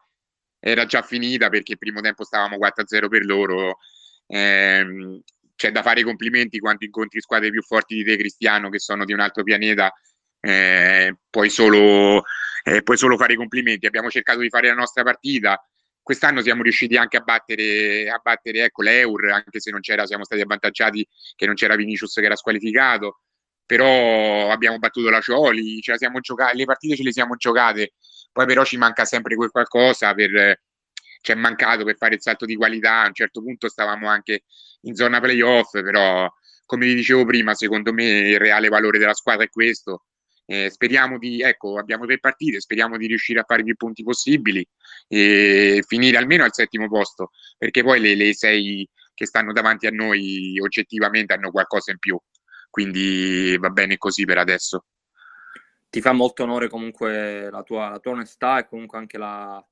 G: era già finita perché il primo tempo stavamo 4-0 per loro, eh, c'è da fare i complimenti quando incontri squadre più forti di te Cristiano che sono di un altro pianeta, eh, puoi, solo, eh, puoi solo fare i complimenti, abbiamo cercato di fare la nostra partita, quest'anno siamo riusciti anche a battere, a battere ecco, l'Eur, anche se non c'era, siamo stati avvantaggiati che non c'era Vinicius che era squalificato, però abbiamo battuto la Cioli, ce la siamo giocate, le partite ce le siamo giocate, poi però ci manca sempre quel qualcosa per, ci è mancato per fare il salto di qualità, a un certo punto stavamo anche in zona playoff, però come vi dicevo prima, secondo me il reale valore della squadra è questo, eh, speriamo di, ecco, abbiamo tre partite, speriamo di riuscire a fare più punti possibili e finire almeno al settimo posto, perché poi le, le sei che stanno davanti a noi oggettivamente hanno qualcosa in più. Quindi va bene così per adesso.
A: Ti fa molto onore comunque la tua, la tua onestà e comunque anche la,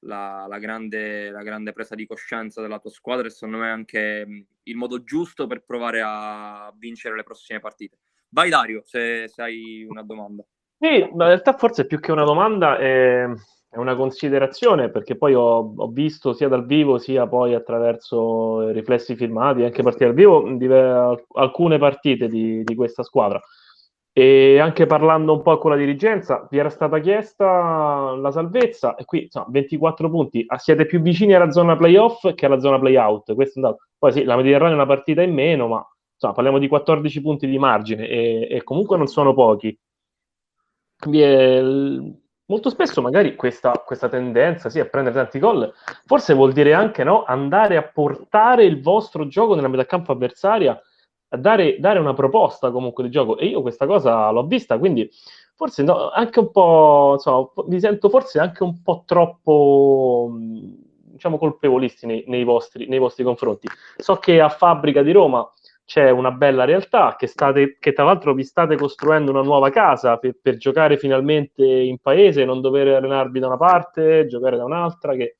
A: la, la, grande, la, grande, presa di coscienza della tua squadra e secondo me anche il modo giusto per provare a vincere le prossime partite. Vai Dario, se, se hai una domanda.
D: Sì, in realtà forse più che una domanda è, è una considerazione, perché poi ho, ho, visto sia dal vivo sia poi attraverso riflessi filmati, anche partite dal vivo, di, alcune partite di, di questa squadra. E anche parlando un po' con la dirigenza, vi era stata chiesta la salvezza e qui insomma, 24 punti, ah, siete più vicini alla zona playoff che alla zona playout. Questo è un dato. Poi sì, la Mediterranea è una partita in meno, ma insomma, parliamo di 14 punti di margine e, e comunque non sono pochi. È, molto spesso magari questa, questa, tendenza sì, a prendere tanti gol forse vuol dire anche no, andare a portare il vostro gioco nella metà campo avversaria a dare, dare, una proposta comunque di gioco e io questa cosa l'ho vista quindi forse no, anche un po' insomma, mi sento forse anche un po' troppo diciamo colpevolisti nei, nei, vostri, nei vostri confronti so che a Fabbrica di Roma c'è una bella realtà che, state, che tra l'altro vi state costruendo una nuova casa per, per, giocare finalmente in paese, non dover allenarvi da una parte, giocare da un'altra, che,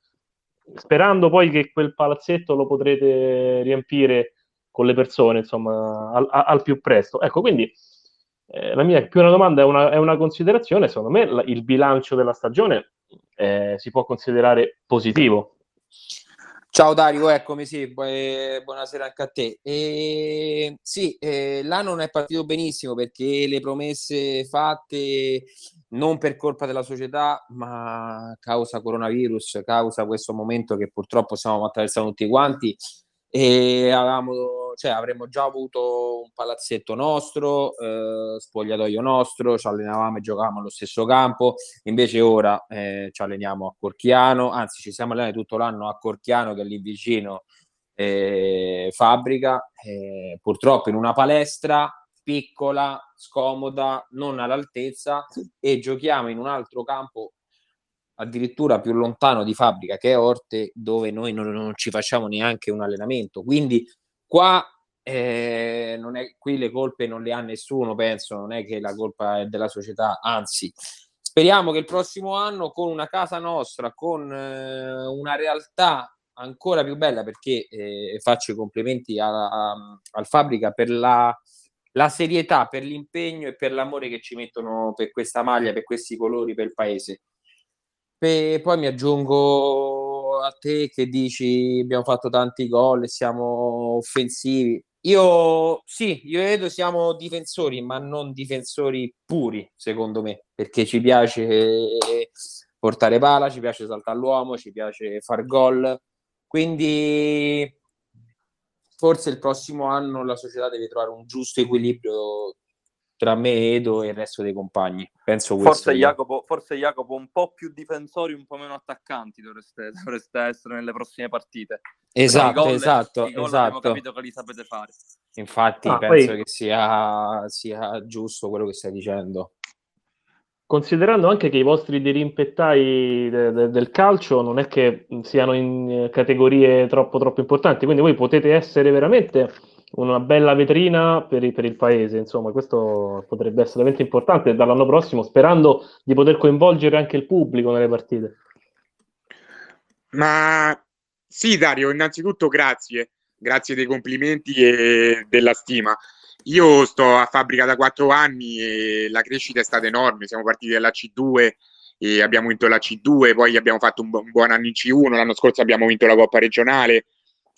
D: sperando poi che quel palazzetto lo potrete riempire con le persone, insomma, al, al più presto. Ecco, quindi eh, la mia più una domanda è una, è una considerazione, secondo me la, il bilancio della stagione eh, si può considerare positivo.
F: Ciao Dario, eccomi, sì, buonasera anche a te. E, sì, eh, l'anno non è partito benissimo perché le promesse fatte non per colpa della società, ma causa coronavirus, causa questo momento che purtroppo stiamo attraversando tutti quanti, e avevamo, cioè, avremmo già avuto un palazzetto nostro, eh, spogliatoio nostro, ci allenavamo e giocavamo allo stesso campo, invece ora eh, ci alleniamo a Corchiano, anzi ci siamo allenati tutto l'anno a Corchiano che è lì vicino eh, fabbrica, purtroppo in una palestra piccola, scomoda, non all'altezza e giochiamo in un altro campo addirittura più lontano di fabbrica che è Orte, dove noi non, non ci facciamo neanche un allenamento. Quindi qua eh, non è, qui le colpe non le ha nessuno, penso, non è che la colpa è della società, anzi. Speriamo che il prossimo anno con una casa nostra, con eh, una realtà ancora più bella, perché eh, faccio i complimenti a, a, al Fabbrica per la, la serietà, per l'impegno e per l'amore che ci mettono per questa maglia, per questi colori, per il paese. E poi mi aggiungo a te che dici abbiamo fatto tanti gol, siamo offensivi. Io sì, io vedo siamo difensori, ma non difensori puri, secondo me, perché ci piace portare pala, ci piace saltare all'uomo, ci piace far gol. Quindi forse il prossimo anno la società deve trovare un giusto equilibrio tra me, Edo e il resto dei compagni. Penso
A: forse, Jacopo, forse Jacopo un po' più difensori, un po' meno attaccanti dovreste, dovreste essere nelle prossime partite.
F: Esatto, gol, esatto, esatto. Abbiamo
A: capito che li sapete fare.
F: Infatti ah, penso poi... che sia, sia giusto quello che stai dicendo
D: considerando anche che i vostri dirimpettai de, de, del calcio non è che siano in categorie troppo troppo importanti, quindi voi potete essere veramente una bella vetrina per, per il paese. Insomma, questo potrebbe essere veramente importante dall'anno prossimo, sperando di poter coinvolgere anche il pubblico nelle partite.
G: Ma sì, Dario, innanzitutto grazie, grazie dei complimenti e della stima. Io sto a fabbrica da quattro anni e la crescita è stata enorme. Siamo partiti dalla C2 e abbiamo vinto la C2, poi abbiamo fatto un, bu- un buon anno in C1, l'anno scorso abbiamo vinto la Coppa regionale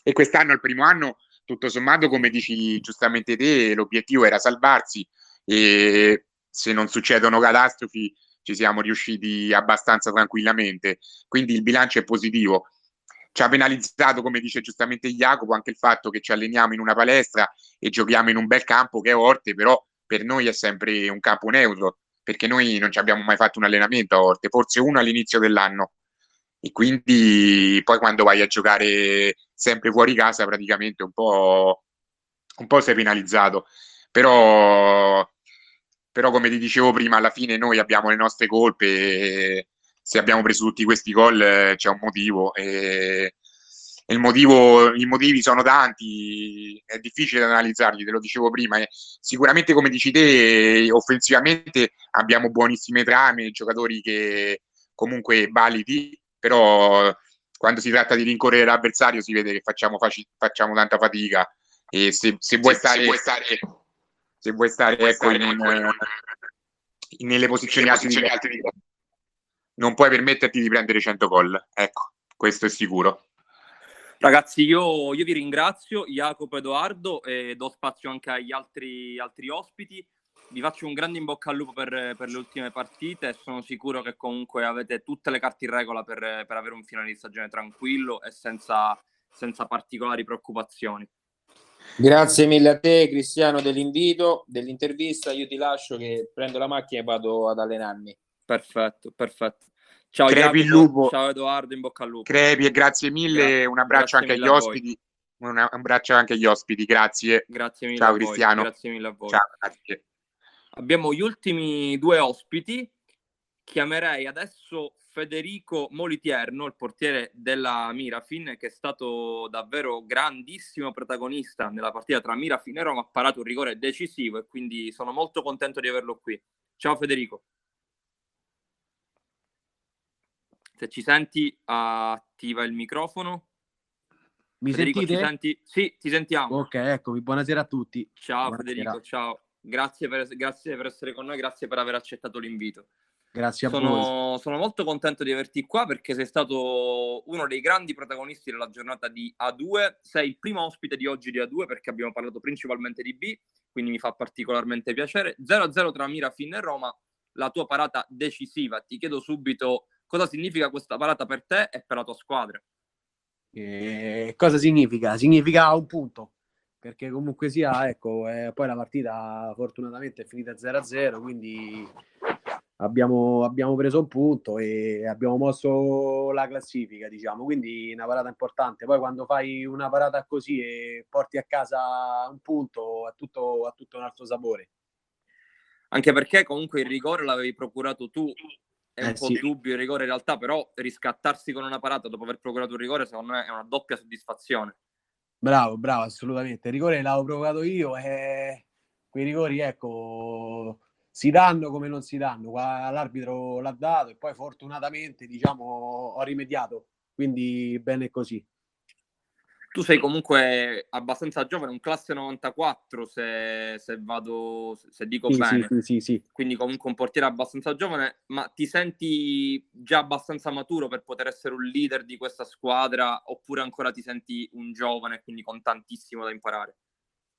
G: e quest'anno, il primo anno, tutto sommato, come dici giustamente te, l'obiettivo era salvarsi e se non succedono catastrofi ci siamo riusciti abbastanza tranquillamente. Quindi il bilancio è positivo. Ci ha penalizzato, come dice giustamente Jacopo, anche il fatto che ci alleniamo in una palestra e giochiamo in un bel campo che è Orte, però per noi è sempre un campo neutro, perché noi non ci abbiamo mai fatto un allenamento a Orte, forse uno all'inizio dell'anno. E quindi poi quando vai a giocare sempre fuori casa praticamente un po', un po' sei penalizzato. Però però come ti dicevo prima, alla fine noi abbiamo le nostre colpe e se abbiamo preso tutti questi gol eh, c'è un motivo e, e motivo, i motivi sono tanti, è difficile analizzarli, te lo dicevo prima. E sicuramente, come dici te, offensivamente abbiamo buonissime trame, giocatori che comunque validi, però quando si tratta di rincorrere l'avversario si vede che facciamo, faci- facciamo tanta fatica e se, se vuoi se, stare, se vuoi stare se vuoi stare, vuoi ecco, stare in, ecco, in, in, nelle posizioni alte di, di non puoi permetterti di prendere 100 gol. Ecco, questo è sicuro.
A: Ragazzi, io, io vi ringrazio, Jacopo e Edoardo, e do spazio anche agli altri, altri ospiti. Vi faccio un grande in bocca al lupo per, per le ultime partite. Sono sicuro che comunque avete tutte le carte in regola per, per avere un finale di stagione tranquillo e senza, senza particolari preoccupazioni.
F: Grazie mille a te Cristiano dell'invito, dell'intervista. Io ti lascio che prendo la macchina e vado ad allenarmi.
A: Perfetto, perfetto. Ciao
G: Crepi il lupo.
A: Ciao Edoardo, in bocca al lupo.
G: Crepi e grazie mille, grazie. un abbraccio grazie anche agli ospiti. Un abbraccio anche agli ospiti, grazie.
A: Grazie mille
G: Ciao Cristiano.
A: Grazie mille a voi.
G: Ciao, grazie.
A: Abbiamo gli ultimi due ospiti. Chiamerei adesso Federico Molitierno, il portiere della Mirafin, che è stato davvero grandissimo protagonista nella partita tra Mirafin e Roma, ha parato un rigore decisivo e quindi sono molto contento di averlo qui. Ciao Federico. Se ci senti, attiva il microfono.
H: Mi Federico, sentite?
A: Senti? Sì, ti sentiamo.
H: Ok, eccomi. Buonasera a tutti.
A: Ciao
H: Buonasera.
A: Federico, ciao. Grazie per, grazie per essere con noi, grazie per aver accettato l'invito.
H: Grazie a
A: sono,
H: voi.
A: Sono molto contento di averti qua perché sei stato uno dei grandi protagonisti della giornata di A2. Sei il primo ospite di oggi di A2 perché abbiamo parlato principalmente di B, quindi mi fa particolarmente piacere. 0-0 tra Mirafin e Roma, la tua parata decisiva. Ti chiedo subito cosa significa questa parata per te e per la tua squadra.
H: Eh, cosa significa? Significa un punto perché comunque sia, ecco, eh, poi la partita fortunatamente è finita 0-0, quindi abbiamo, abbiamo, preso un punto e abbiamo mosso la classifica, diciamo, quindi una parata importante. Poi quando fai una parata così e porti a casa un punto, ha tutto, tutto un altro sapore.
A: Anche perché comunque il rigore l'avevi procurato tu, è un eh, po' sì. dubbio il rigore in realtà, però riscattarsi con una parata dopo aver procurato il rigore secondo me è una doppia soddisfazione.
H: Bravo, bravo, assolutamente. Il rigore l'avevo provocato io e quei rigori, ecco, si danno come non si danno. L'arbitro l'ha dato e poi fortunatamente, diciamo, ho rimediato. Quindi bene così.
A: Tu sei comunque abbastanza giovane, un classe 94 se, se vado, se dico
H: sì,
A: bene.
H: Sì, sì, sì,
A: Quindi comunque un portiere abbastanza giovane, ma ti senti già abbastanza maturo per poter essere un leader di questa squadra oppure ancora ti senti un giovane quindi con tantissimo da imparare?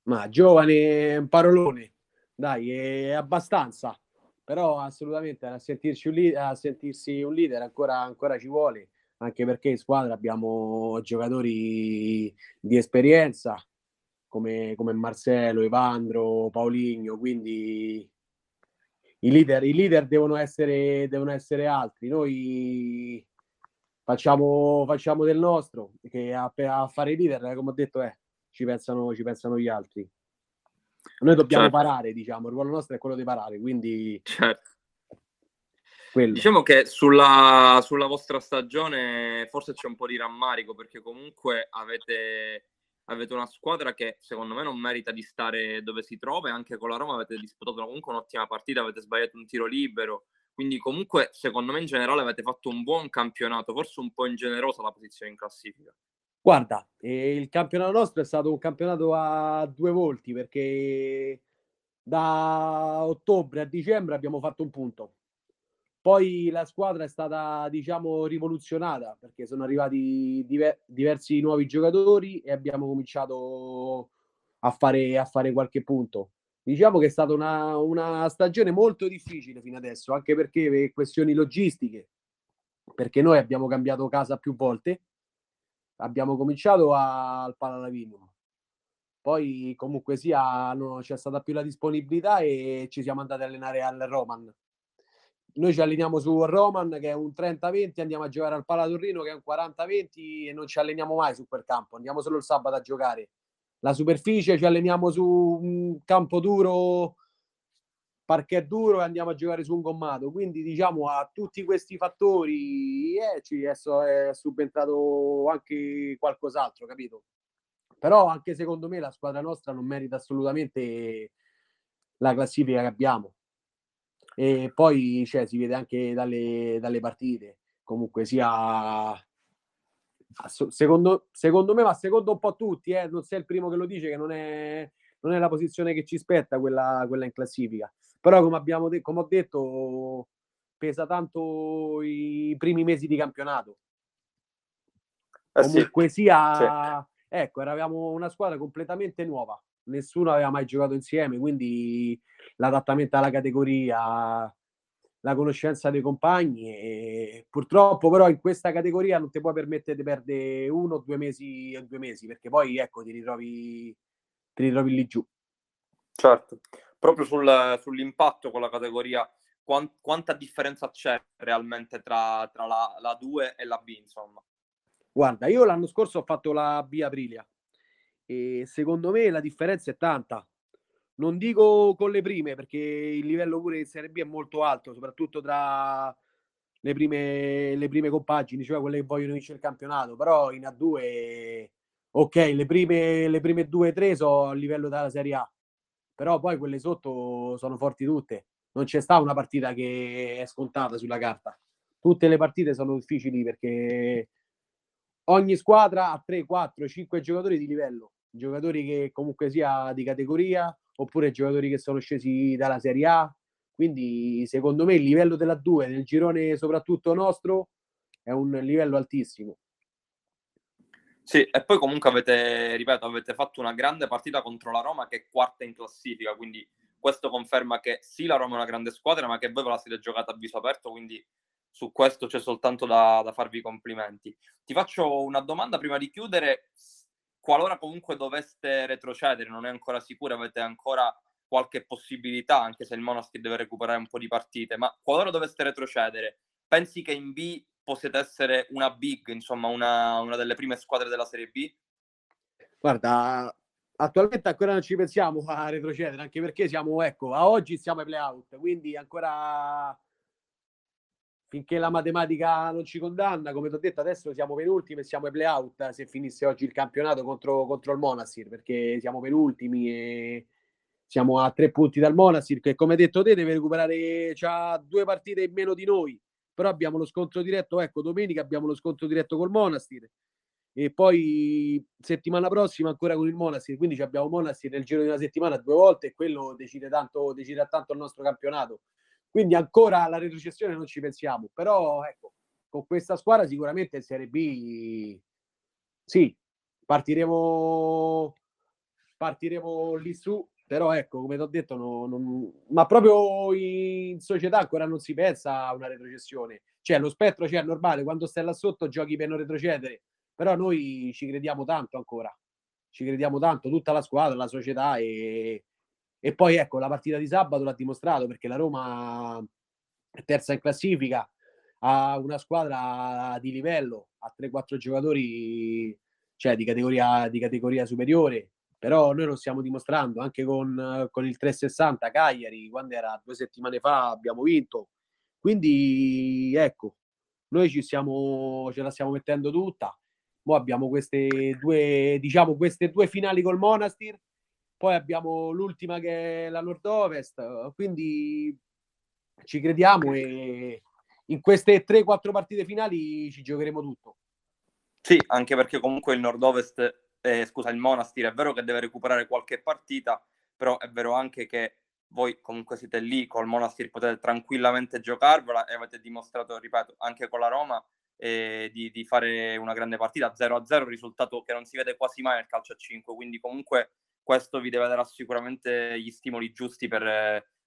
H: Ma giovane, un parolone, dai, è abbastanza, però assolutamente a sentirsi un, leader, a sentirsi un leader ancora, ancora ci vuole, anche perché in squadra abbiamo giocatori di esperienza come, come Marcello, Evandro, Paulinho, quindi i leader, i leader devono, essere, devono essere altri. Noi facciamo, facciamo del nostro, che a, a fare i leader, come ho detto, eh, ci, pensano, ci pensano gli altri. Noi dobbiamo certo. parare, diciamo, il ruolo nostro è quello di parare, quindi...
A: Certo. Quello. Diciamo che sulla, sulla, vostra stagione forse c'è un po' di rammarico perché comunque avete, avete una squadra che secondo me non merita di stare dove si trova e anche con la Roma avete disputato comunque un'ottima partita, avete sbagliato un tiro libero, quindi comunque secondo me in generale avete fatto un buon campionato, forse un po' ingenerosa la posizione in classifica.
H: Guarda, eh, il campionato nostro è stato un campionato a due volti perché da ottobre a dicembre abbiamo fatto un punto. Poi la squadra è stata, diciamo, rivoluzionata perché sono arrivati diver- diversi nuovi giocatori e abbiamo cominciato a fare, a fare qualche punto. Diciamo che è stata una, una stagione molto difficile fino adesso, anche perché per questioni logistiche, perché noi abbiamo cambiato casa più volte. Abbiamo cominciato a, al Palalavinium, poi comunque sia no, c'è stata più la disponibilità e ci siamo andati a allenare al Roman noi ci alleniamo su Roman che è un 30-20, andiamo a giocare al Pala Torrino che è un 40-20 e non ci alleniamo mai su quel campo, andiamo solo il sabato a giocare. La superficie ci alleniamo su un campo duro, parquet duro e andiamo a giocare su un gommato. Quindi diciamo a tutti questi fattori eh, ci è, è subentrato anche qualcos'altro, capito? Però anche secondo me la squadra nostra non merita assolutamente la classifica che abbiamo e poi cioè, si vede anche dalle, dalle partite, comunque sia secondo, secondo me, ma secondo un po' tutti, eh, non sei il primo che lo dice, che non è, non è la posizione che ci spetta quella, quella in classifica. Però, come, abbiamo de- come ho detto, pesa tanto i primi mesi di campionato. Eh Comunque sì. sia, sì. ecco, eravamo una squadra completamente nuova nessuno aveva mai giocato insieme, quindi l'adattamento alla categoria, la conoscenza dei compagni e purtroppo però in questa categoria non ti puoi permettere di perdere uno o due mesi o due mesi perché poi ecco ti ritrovi, ti ritrovi lì giù.
A: Certo, proprio sul, sull'impatto con la categoria, quant, quanta differenza c'è realmente tra, tra la, la 2 e la B insomma?
H: Guarda, io l'anno scorso ho fatto la B Aprilia e secondo me la differenza è tanta. Non dico con le prime, perché il livello pure in Serie B è molto alto, soprattutto tra le prime, le prime compagini, cioè quelle che vogliono vincere il campionato. Però in A2, ok, le prime, le prime due tre sono a livello della Serie A, però poi quelle sotto sono forti tutte. Non c'è sta una partita che è scontata sulla carta. Tutte le partite sono difficili perché ogni squadra ha 3, 4, 5 giocatori di livello giocatori che comunque sia di categoria oppure giocatori che sono scesi dalla Serie A. Quindi secondo me il livello della 2 nel girone soprattutto nostro è un livello altissimo.
A: Sì, e poi comunque avete, ripeto, avete fatto una grande partita contro la Roma che è quarta in classifica, quindi questo conferma che sì, la Roma è una grande squadra, ma che voi ve la siete giocata a viso aperto, quindi su questo c'è soltanto da, da farvi complimenti. Ti faccio una domanda prima di chiudere qualora comunque doveste retrocedere, non è ancora sicuro, avete ancora qualche possibilità, anche se il Monastir deve recuperare un po' di partite, ma qualora doveste retrocedere, pensi che in B possiate essere una big, insomma, una, una delle prime squadre della Serie B?
H: Guarda, attualmente ancora non ci pensiamo a retrocedere, anche perché siamo, ecco, a oggi siamo ai playout, quindi ancora finché la matematica non ci condanna, come ti ho detto, adesso siamo penultimi e siamo ai playout se finisse oggi il campionato contro, contro il Monastir, perché siamo penultimi e siamo a tre punti dal Monastir, che come detto te deve recuperare, ha due partite in meno di noi, però abbiamo lo scontro diretto, ecco, domenica abbiamo lo scontro diretto col Monastir e poi settimana prossima ancora con il Monastir, quindi abbiamo Monastir nel giro di una settimana due volte e quello decide tanto, decide tanto il nostro campionato. Quindi ancora alla retrocessione non ci pensiamo, però ecco, con questa squadra sicuramente in Serie B sì, partiremo, partiremo lì su, però ecco, come ti ho detto, no, non, ma proprio in società ancora non si pensa a una retrocessione. Cioè, lo spettro c'è, è normale, quando stai là sotto giochi per non retrocedere, però noi ci crediamo tanto ancora, ci crediamo tanto, tutta la squadra, la società e, e poi ecco, la partita di sabato l'ha dimostrato perché la Roma è terza in classifica, ha una squadra di livello, ha 3-4 giocatori cioè, di, categoria, di categoria superiore, però noi lo stiamo dimostrando anche con, con il 360 Cagliari, quando era due settimane fa abbiamo vinto. Quindi ecco, noi ci stiamo, ce la stiamo mettendo tutta. Mo abbiamo queste due, diciamo, queste due finali col Monastir, poi abbiamo l'ultima che è la Nord-Ovest, quindi ci crediamo e in queste 3-4 partite finali ci giocheremo tutto.
A: Sì, anche perché comunque il Nord-Ovest, eh, scusa, il Monastir è vero che deve recuperare qualche partita, però è vero anche che voi comunque siete lì col Monastir, potete tranquillamente giocarvela e avete dimostrato, ripeto, anche con la Roma eh, di, di, fare una grande partita 0-0, risultato che non si vede quasi mai nel calcio a 5, quindi comunque questo vi deve dare sicuramente gli stimoli giusti per,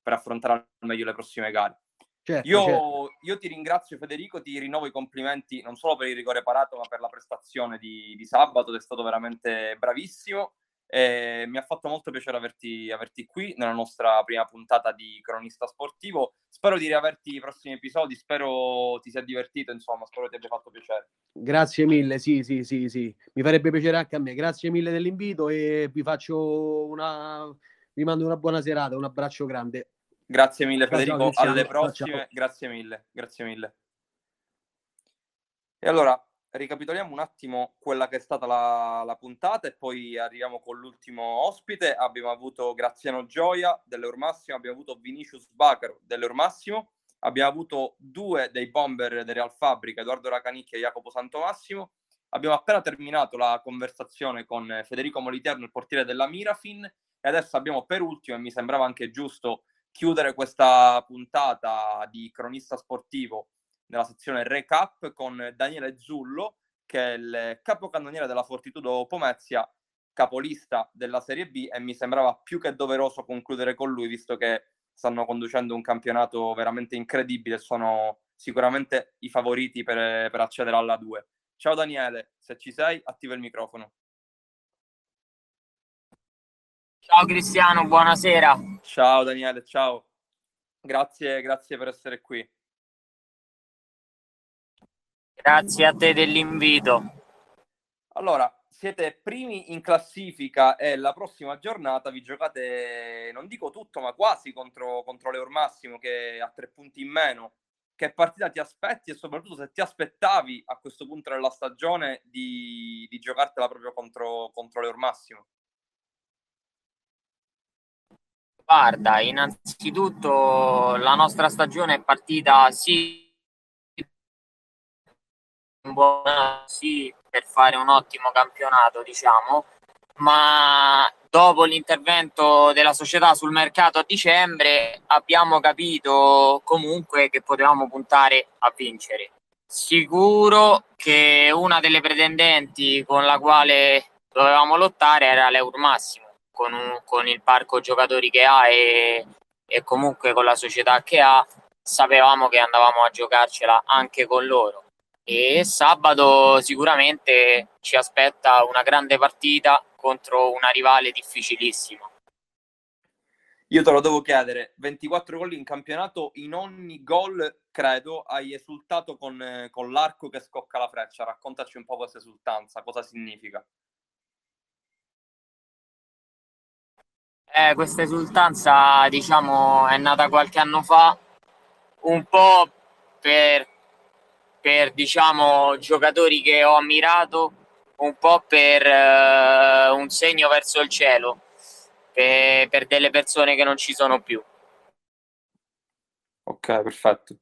A: per affrontare al meglio le prossime gare. Certo, io, certo. io, ti ringrazio Federico, ti rinnovo i complimenti non solo per il rigore parato, ma per la prestazione di, di sabato, è stato veramente bravissimo. E mi ha fatto molto piacere averti, averti, qui nella nostra prima puntata di Cronista Sportivo. Spero di riaverti i prossimi episodi, spero ti sia divertito, insomma, spero ti abbia fatto piacere.
H: Grazie mille, sì, sì, sì, sì. Mi farebbe piacere anche a me. Grazie mille dell'invito e vi faccio una... vi mando una buona serata, un abbraccio grande.
A: Grazie mille Federico, ciao, alle prossime, ciao. grazie mille, grazie mille. E allora, ricapitoliamo un attimo quella che è stata la, la, puntata e poi arriviamo con l'ultimo ospite. Abbiamo avuto Graziano Gioia dell'Eur Massimo, abbiamo avuto Vinicius Bacaro dell'Eur Massimo, abbiamo avuto due dei bomber del Real Fabrica, Edoardo Racanicchi e Jacopo Santomassimo. Abbiamo appena terminato la conversazione con Federico Moliterno, il portiere della Mirafin, e adesso abbiamo per ultimo, e mi sembrava anche giusto chiudere questa puntata di cronista sportivo nella sezione recap con Daniele Zullo, che è il capocannoniere della Fortitudo Pomezia, capolista della Serie B e mi sembrava più che doveroso concludere con lui, visto che stanno conducendo un campionato veramente incredibile sono sicuramente i favoriti per, per accedere alla 2. Ciao Daniele, se ci sei, attiva il microfono.
I: Ciao Cristiano, buonasera.
A: Ciao Daniele, ciao. Grazie, grazie per essere qui.
I: Grazie a te dell'invito.
A: Allora, siete primi in classifica e la prossima giornata vi giocate, non dico tutto, ma quasi contro, contro l'Eur Massimo che ha tre punti in meno. Che partita ti aspetti e soprattutto se ti aspettavi a questo punto della stagione di, di giocartela proprio contro, contro l'Eur Massimo?
I: Guarda, innanzitutto la nostra stagione è partita sì, sì per fare un ottimo campionato, diciamo, ma dopo l'intervento della società sul mercato a dicembre abbiamo capito comunque che potevamo puntare a vincere. Sicuro che una delle pretendenti con la quale dovevamo lottare era l'Eur Massimo con, un, con il parco giocatori che ha e, e comunque con la società che ha, sapevamo che andavamo a giocarcela anche con loro. E sabato sicuramente ci aspetta una grande partita contro una rivale difficilissima.
A: Io te lo devo chiedere, 24 gol in campionato, in ogni gol credo hai esultato con, con l'arco che scocca la freccia, raccontaci un po' questa esultanza, cosa significa?
I: Eh, questa esultanza, diciamo, è nata qualche anno fa, un po' per, per diciamo, giocatori che ho ammirato, un po' per eh, un segno verso il cielo, per, per delle persone che non ci sono più.
A: Ok, perfetto.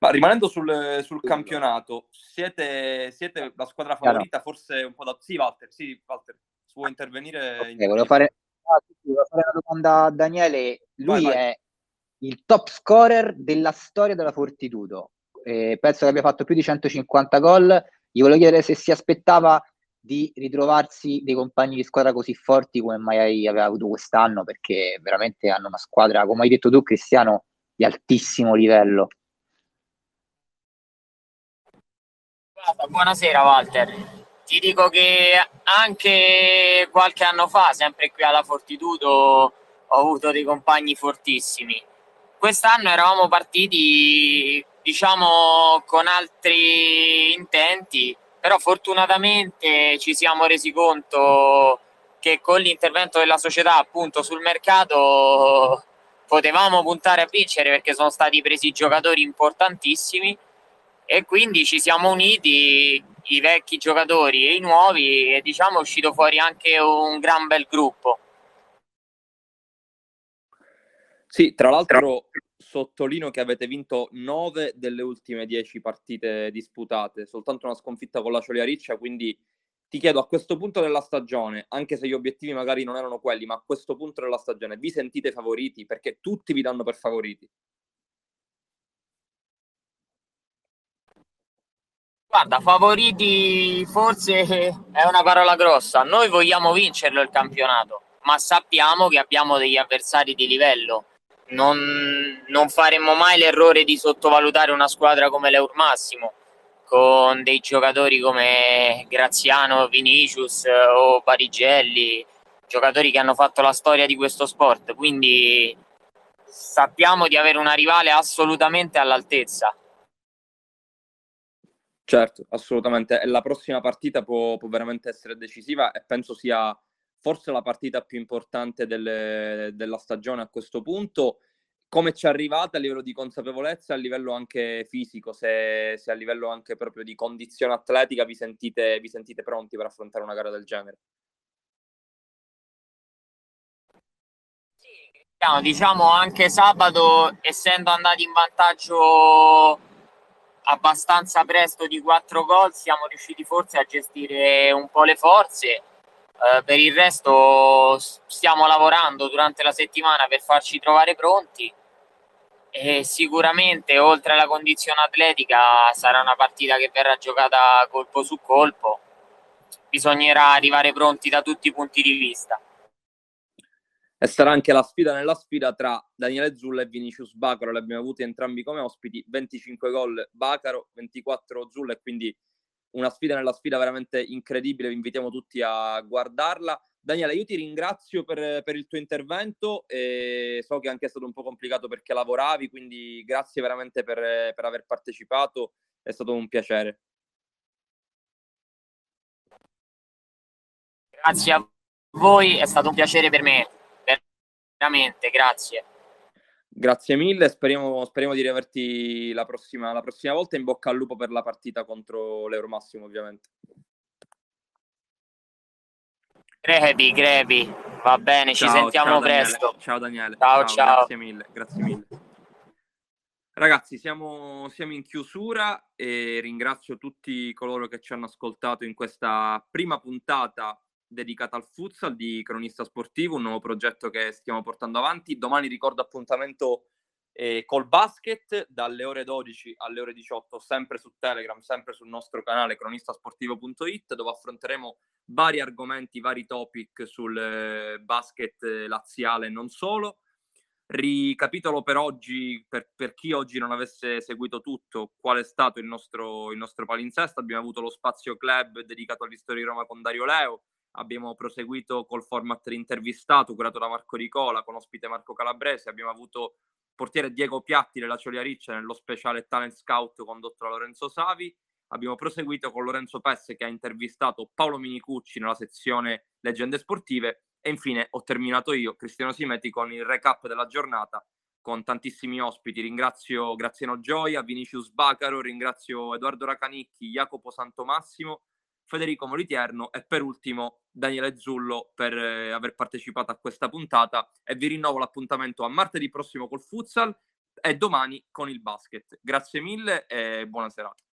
A: Ma rimanendo sul, sul campionato, siete, siete, la squadra favorita? Forse un po' da... Sì, Walter, sì, Walter, può intervenire?
C: Okay, in... volevo fare Ah, volevo fare una domanda a Daniele. Lui vai, vai. è il top scorer della storia della Fortitudo. Eh, penso che abbia fatto più di 150 gol. Gli volevo chiedere se si aspettava di ritrovarsi dei compagni di squadra così forti come mai aveva avuto quest'anno, perché veramente hanno una squadra, come hai detto tu, Cristiano, di altissimo livello.
I: Buonasera Walter. Ti dico che anche qualche anno fa, sempre qui alla Fortitudo, ho avuto dei compagni fortissimi. Quest'anno eravamo partiti, diciamo, con altri intenti, però fortunatamente ci siamo resi conto che con l'intervento della società appunto sul mercato potevamo puntare a vincere perché sono stati presi giocatori importantissimi e quindi ci siamo uniti i vecchi giocatori e i nuovi e diciamo è uscito fuori anche un gran bel gruppo.
A: Sì, tra l'altro sottolineo che avete vinto 9 delle ultime 10 partite disputate, soltanto una sconfitta con la Cioliariccia, quindi ti chiedo a questo punto della stagione, anche se gli obiettivi magari non erano quelli, ma a questo punto della stagione vi sentite favoriti? Perché tutti vi danno per favoriti.
I: Guarda, favoriti forse è una parola grossa. Noi vogliamo vincerlo il campionato, ma sappiamo che abbiamo degli avversari di livello. Non, non faremmo mai l'errore di sottovalutare una squadra come l'Eur Massimo con dei giocatori come Graziano, Vinicius eh, o Parigelli, giocatori che hanno fatto la storia di questo sport, quindi sappiamo di avere una rivale assolutamente all'altezza.
A: Certo, assolutamente. La prossima partita può, può, veramente essere decisiva e penso sia forse la partita più importante delle, della stagione a questo punto come ci arrivate a livello di consapevolezza, a livello anche fisico, se, se, a livello anche proprio di condizione atletica vi sentite, vi sentite pronti per affrontare una gara del genere?
I: Diciamo anche sabato, essendo andati in vantaggio abbastanza presto di quattro gol, siamo riusciti forse a gestire un po' le forze. Eh, per il resto stiamo lavorando durante la settimana per farci trovare pronti e sicuramente oltre alla condizione atletica sarà una partita che verrà giocata colpo su colpo. Bisognerà arrivare pronti da tutti i punti di vista.
A: E sarà anche la sfida nella sfida tra Daniele Zulla e Vinicius Bacaro. Li abbiamo avuti entrambi come ospiti. 25 gol Bacaro, 24 Zulla e quindi una sfida nella sfida veramente incredibile. Vi invitiamo tutti a guardarla. Daniele, io ti ringrazio per, per, il tuo intervento e so che anche è stato un po' complicato perché lavoravi, quindi grazie veramente per, per aver partecipato, è stato un piacere.
I: Grazie a voi, è stato un piacere per me, veramente, grazie.
A: Grazie mille, speriamo, speriamo di riaverti la prossima, la prossima volta. In bocca al lupo per la partita contro l'Euromassimo, ovviamente.
I: Grevi, Grevi, va bene, ciao, ci sentiamo
A: ciao
I: presto.
A: Ciao Daniele.
I: Ciao, ciao.
A: Grazie mille, grazie mille. Ragazzi, siamo, siamo, in chiusura e ringrazio tutti coloro che ci hanno ascoltato in questa prima puntata dedicata al futsal di Cronista Sportivo, un nuovo progetto che stiamo portando avanti. Domani ricordo appuntamento e col basket dalle ore 12 alle ore 18 sempre su Telegram, sempre sul nostro canale cronistasportivo.it dove affronteremo vari argomenti, vari topic sul eh, basket laziale e non solo. Ricapitolo per oggi, per, per, chi oggi non avesse seguito tutto, qual è stato il nostro, il nostro palinsesto. Abbiamo avuto lo spazio club dedicato all'istoria di Roma con Dario Leo, abbiamo proseguito col format intervistato curato da Marco Ricola con ospite Marco Calabrese, abbiamo avuto portiere Diego Piatti della Cioliariccia nello speciale Talent Scout condotto da Lorenzo Savi. Abbiamo proseguito con Lorenzo Pesse che ha intervistato Paolo Minicucci nella sezione Leggende Sportive e infine ho terminato io, Cristiano Simeti, con il recap della giornata con tantissimi ospiti. Ringrazio Graziano Gioia, Vinicius Bacaro, ringrazio Edoardo Racanicchi, Jacopo Santomassimo, Federico Molitierno e per ultimo Daniele Zullo per eh, aver partecipato a questa puntata e vi rinnovo l'appuntamento a martedì prossimo col futsal e domani con il basket. Grazie mille e buona serata.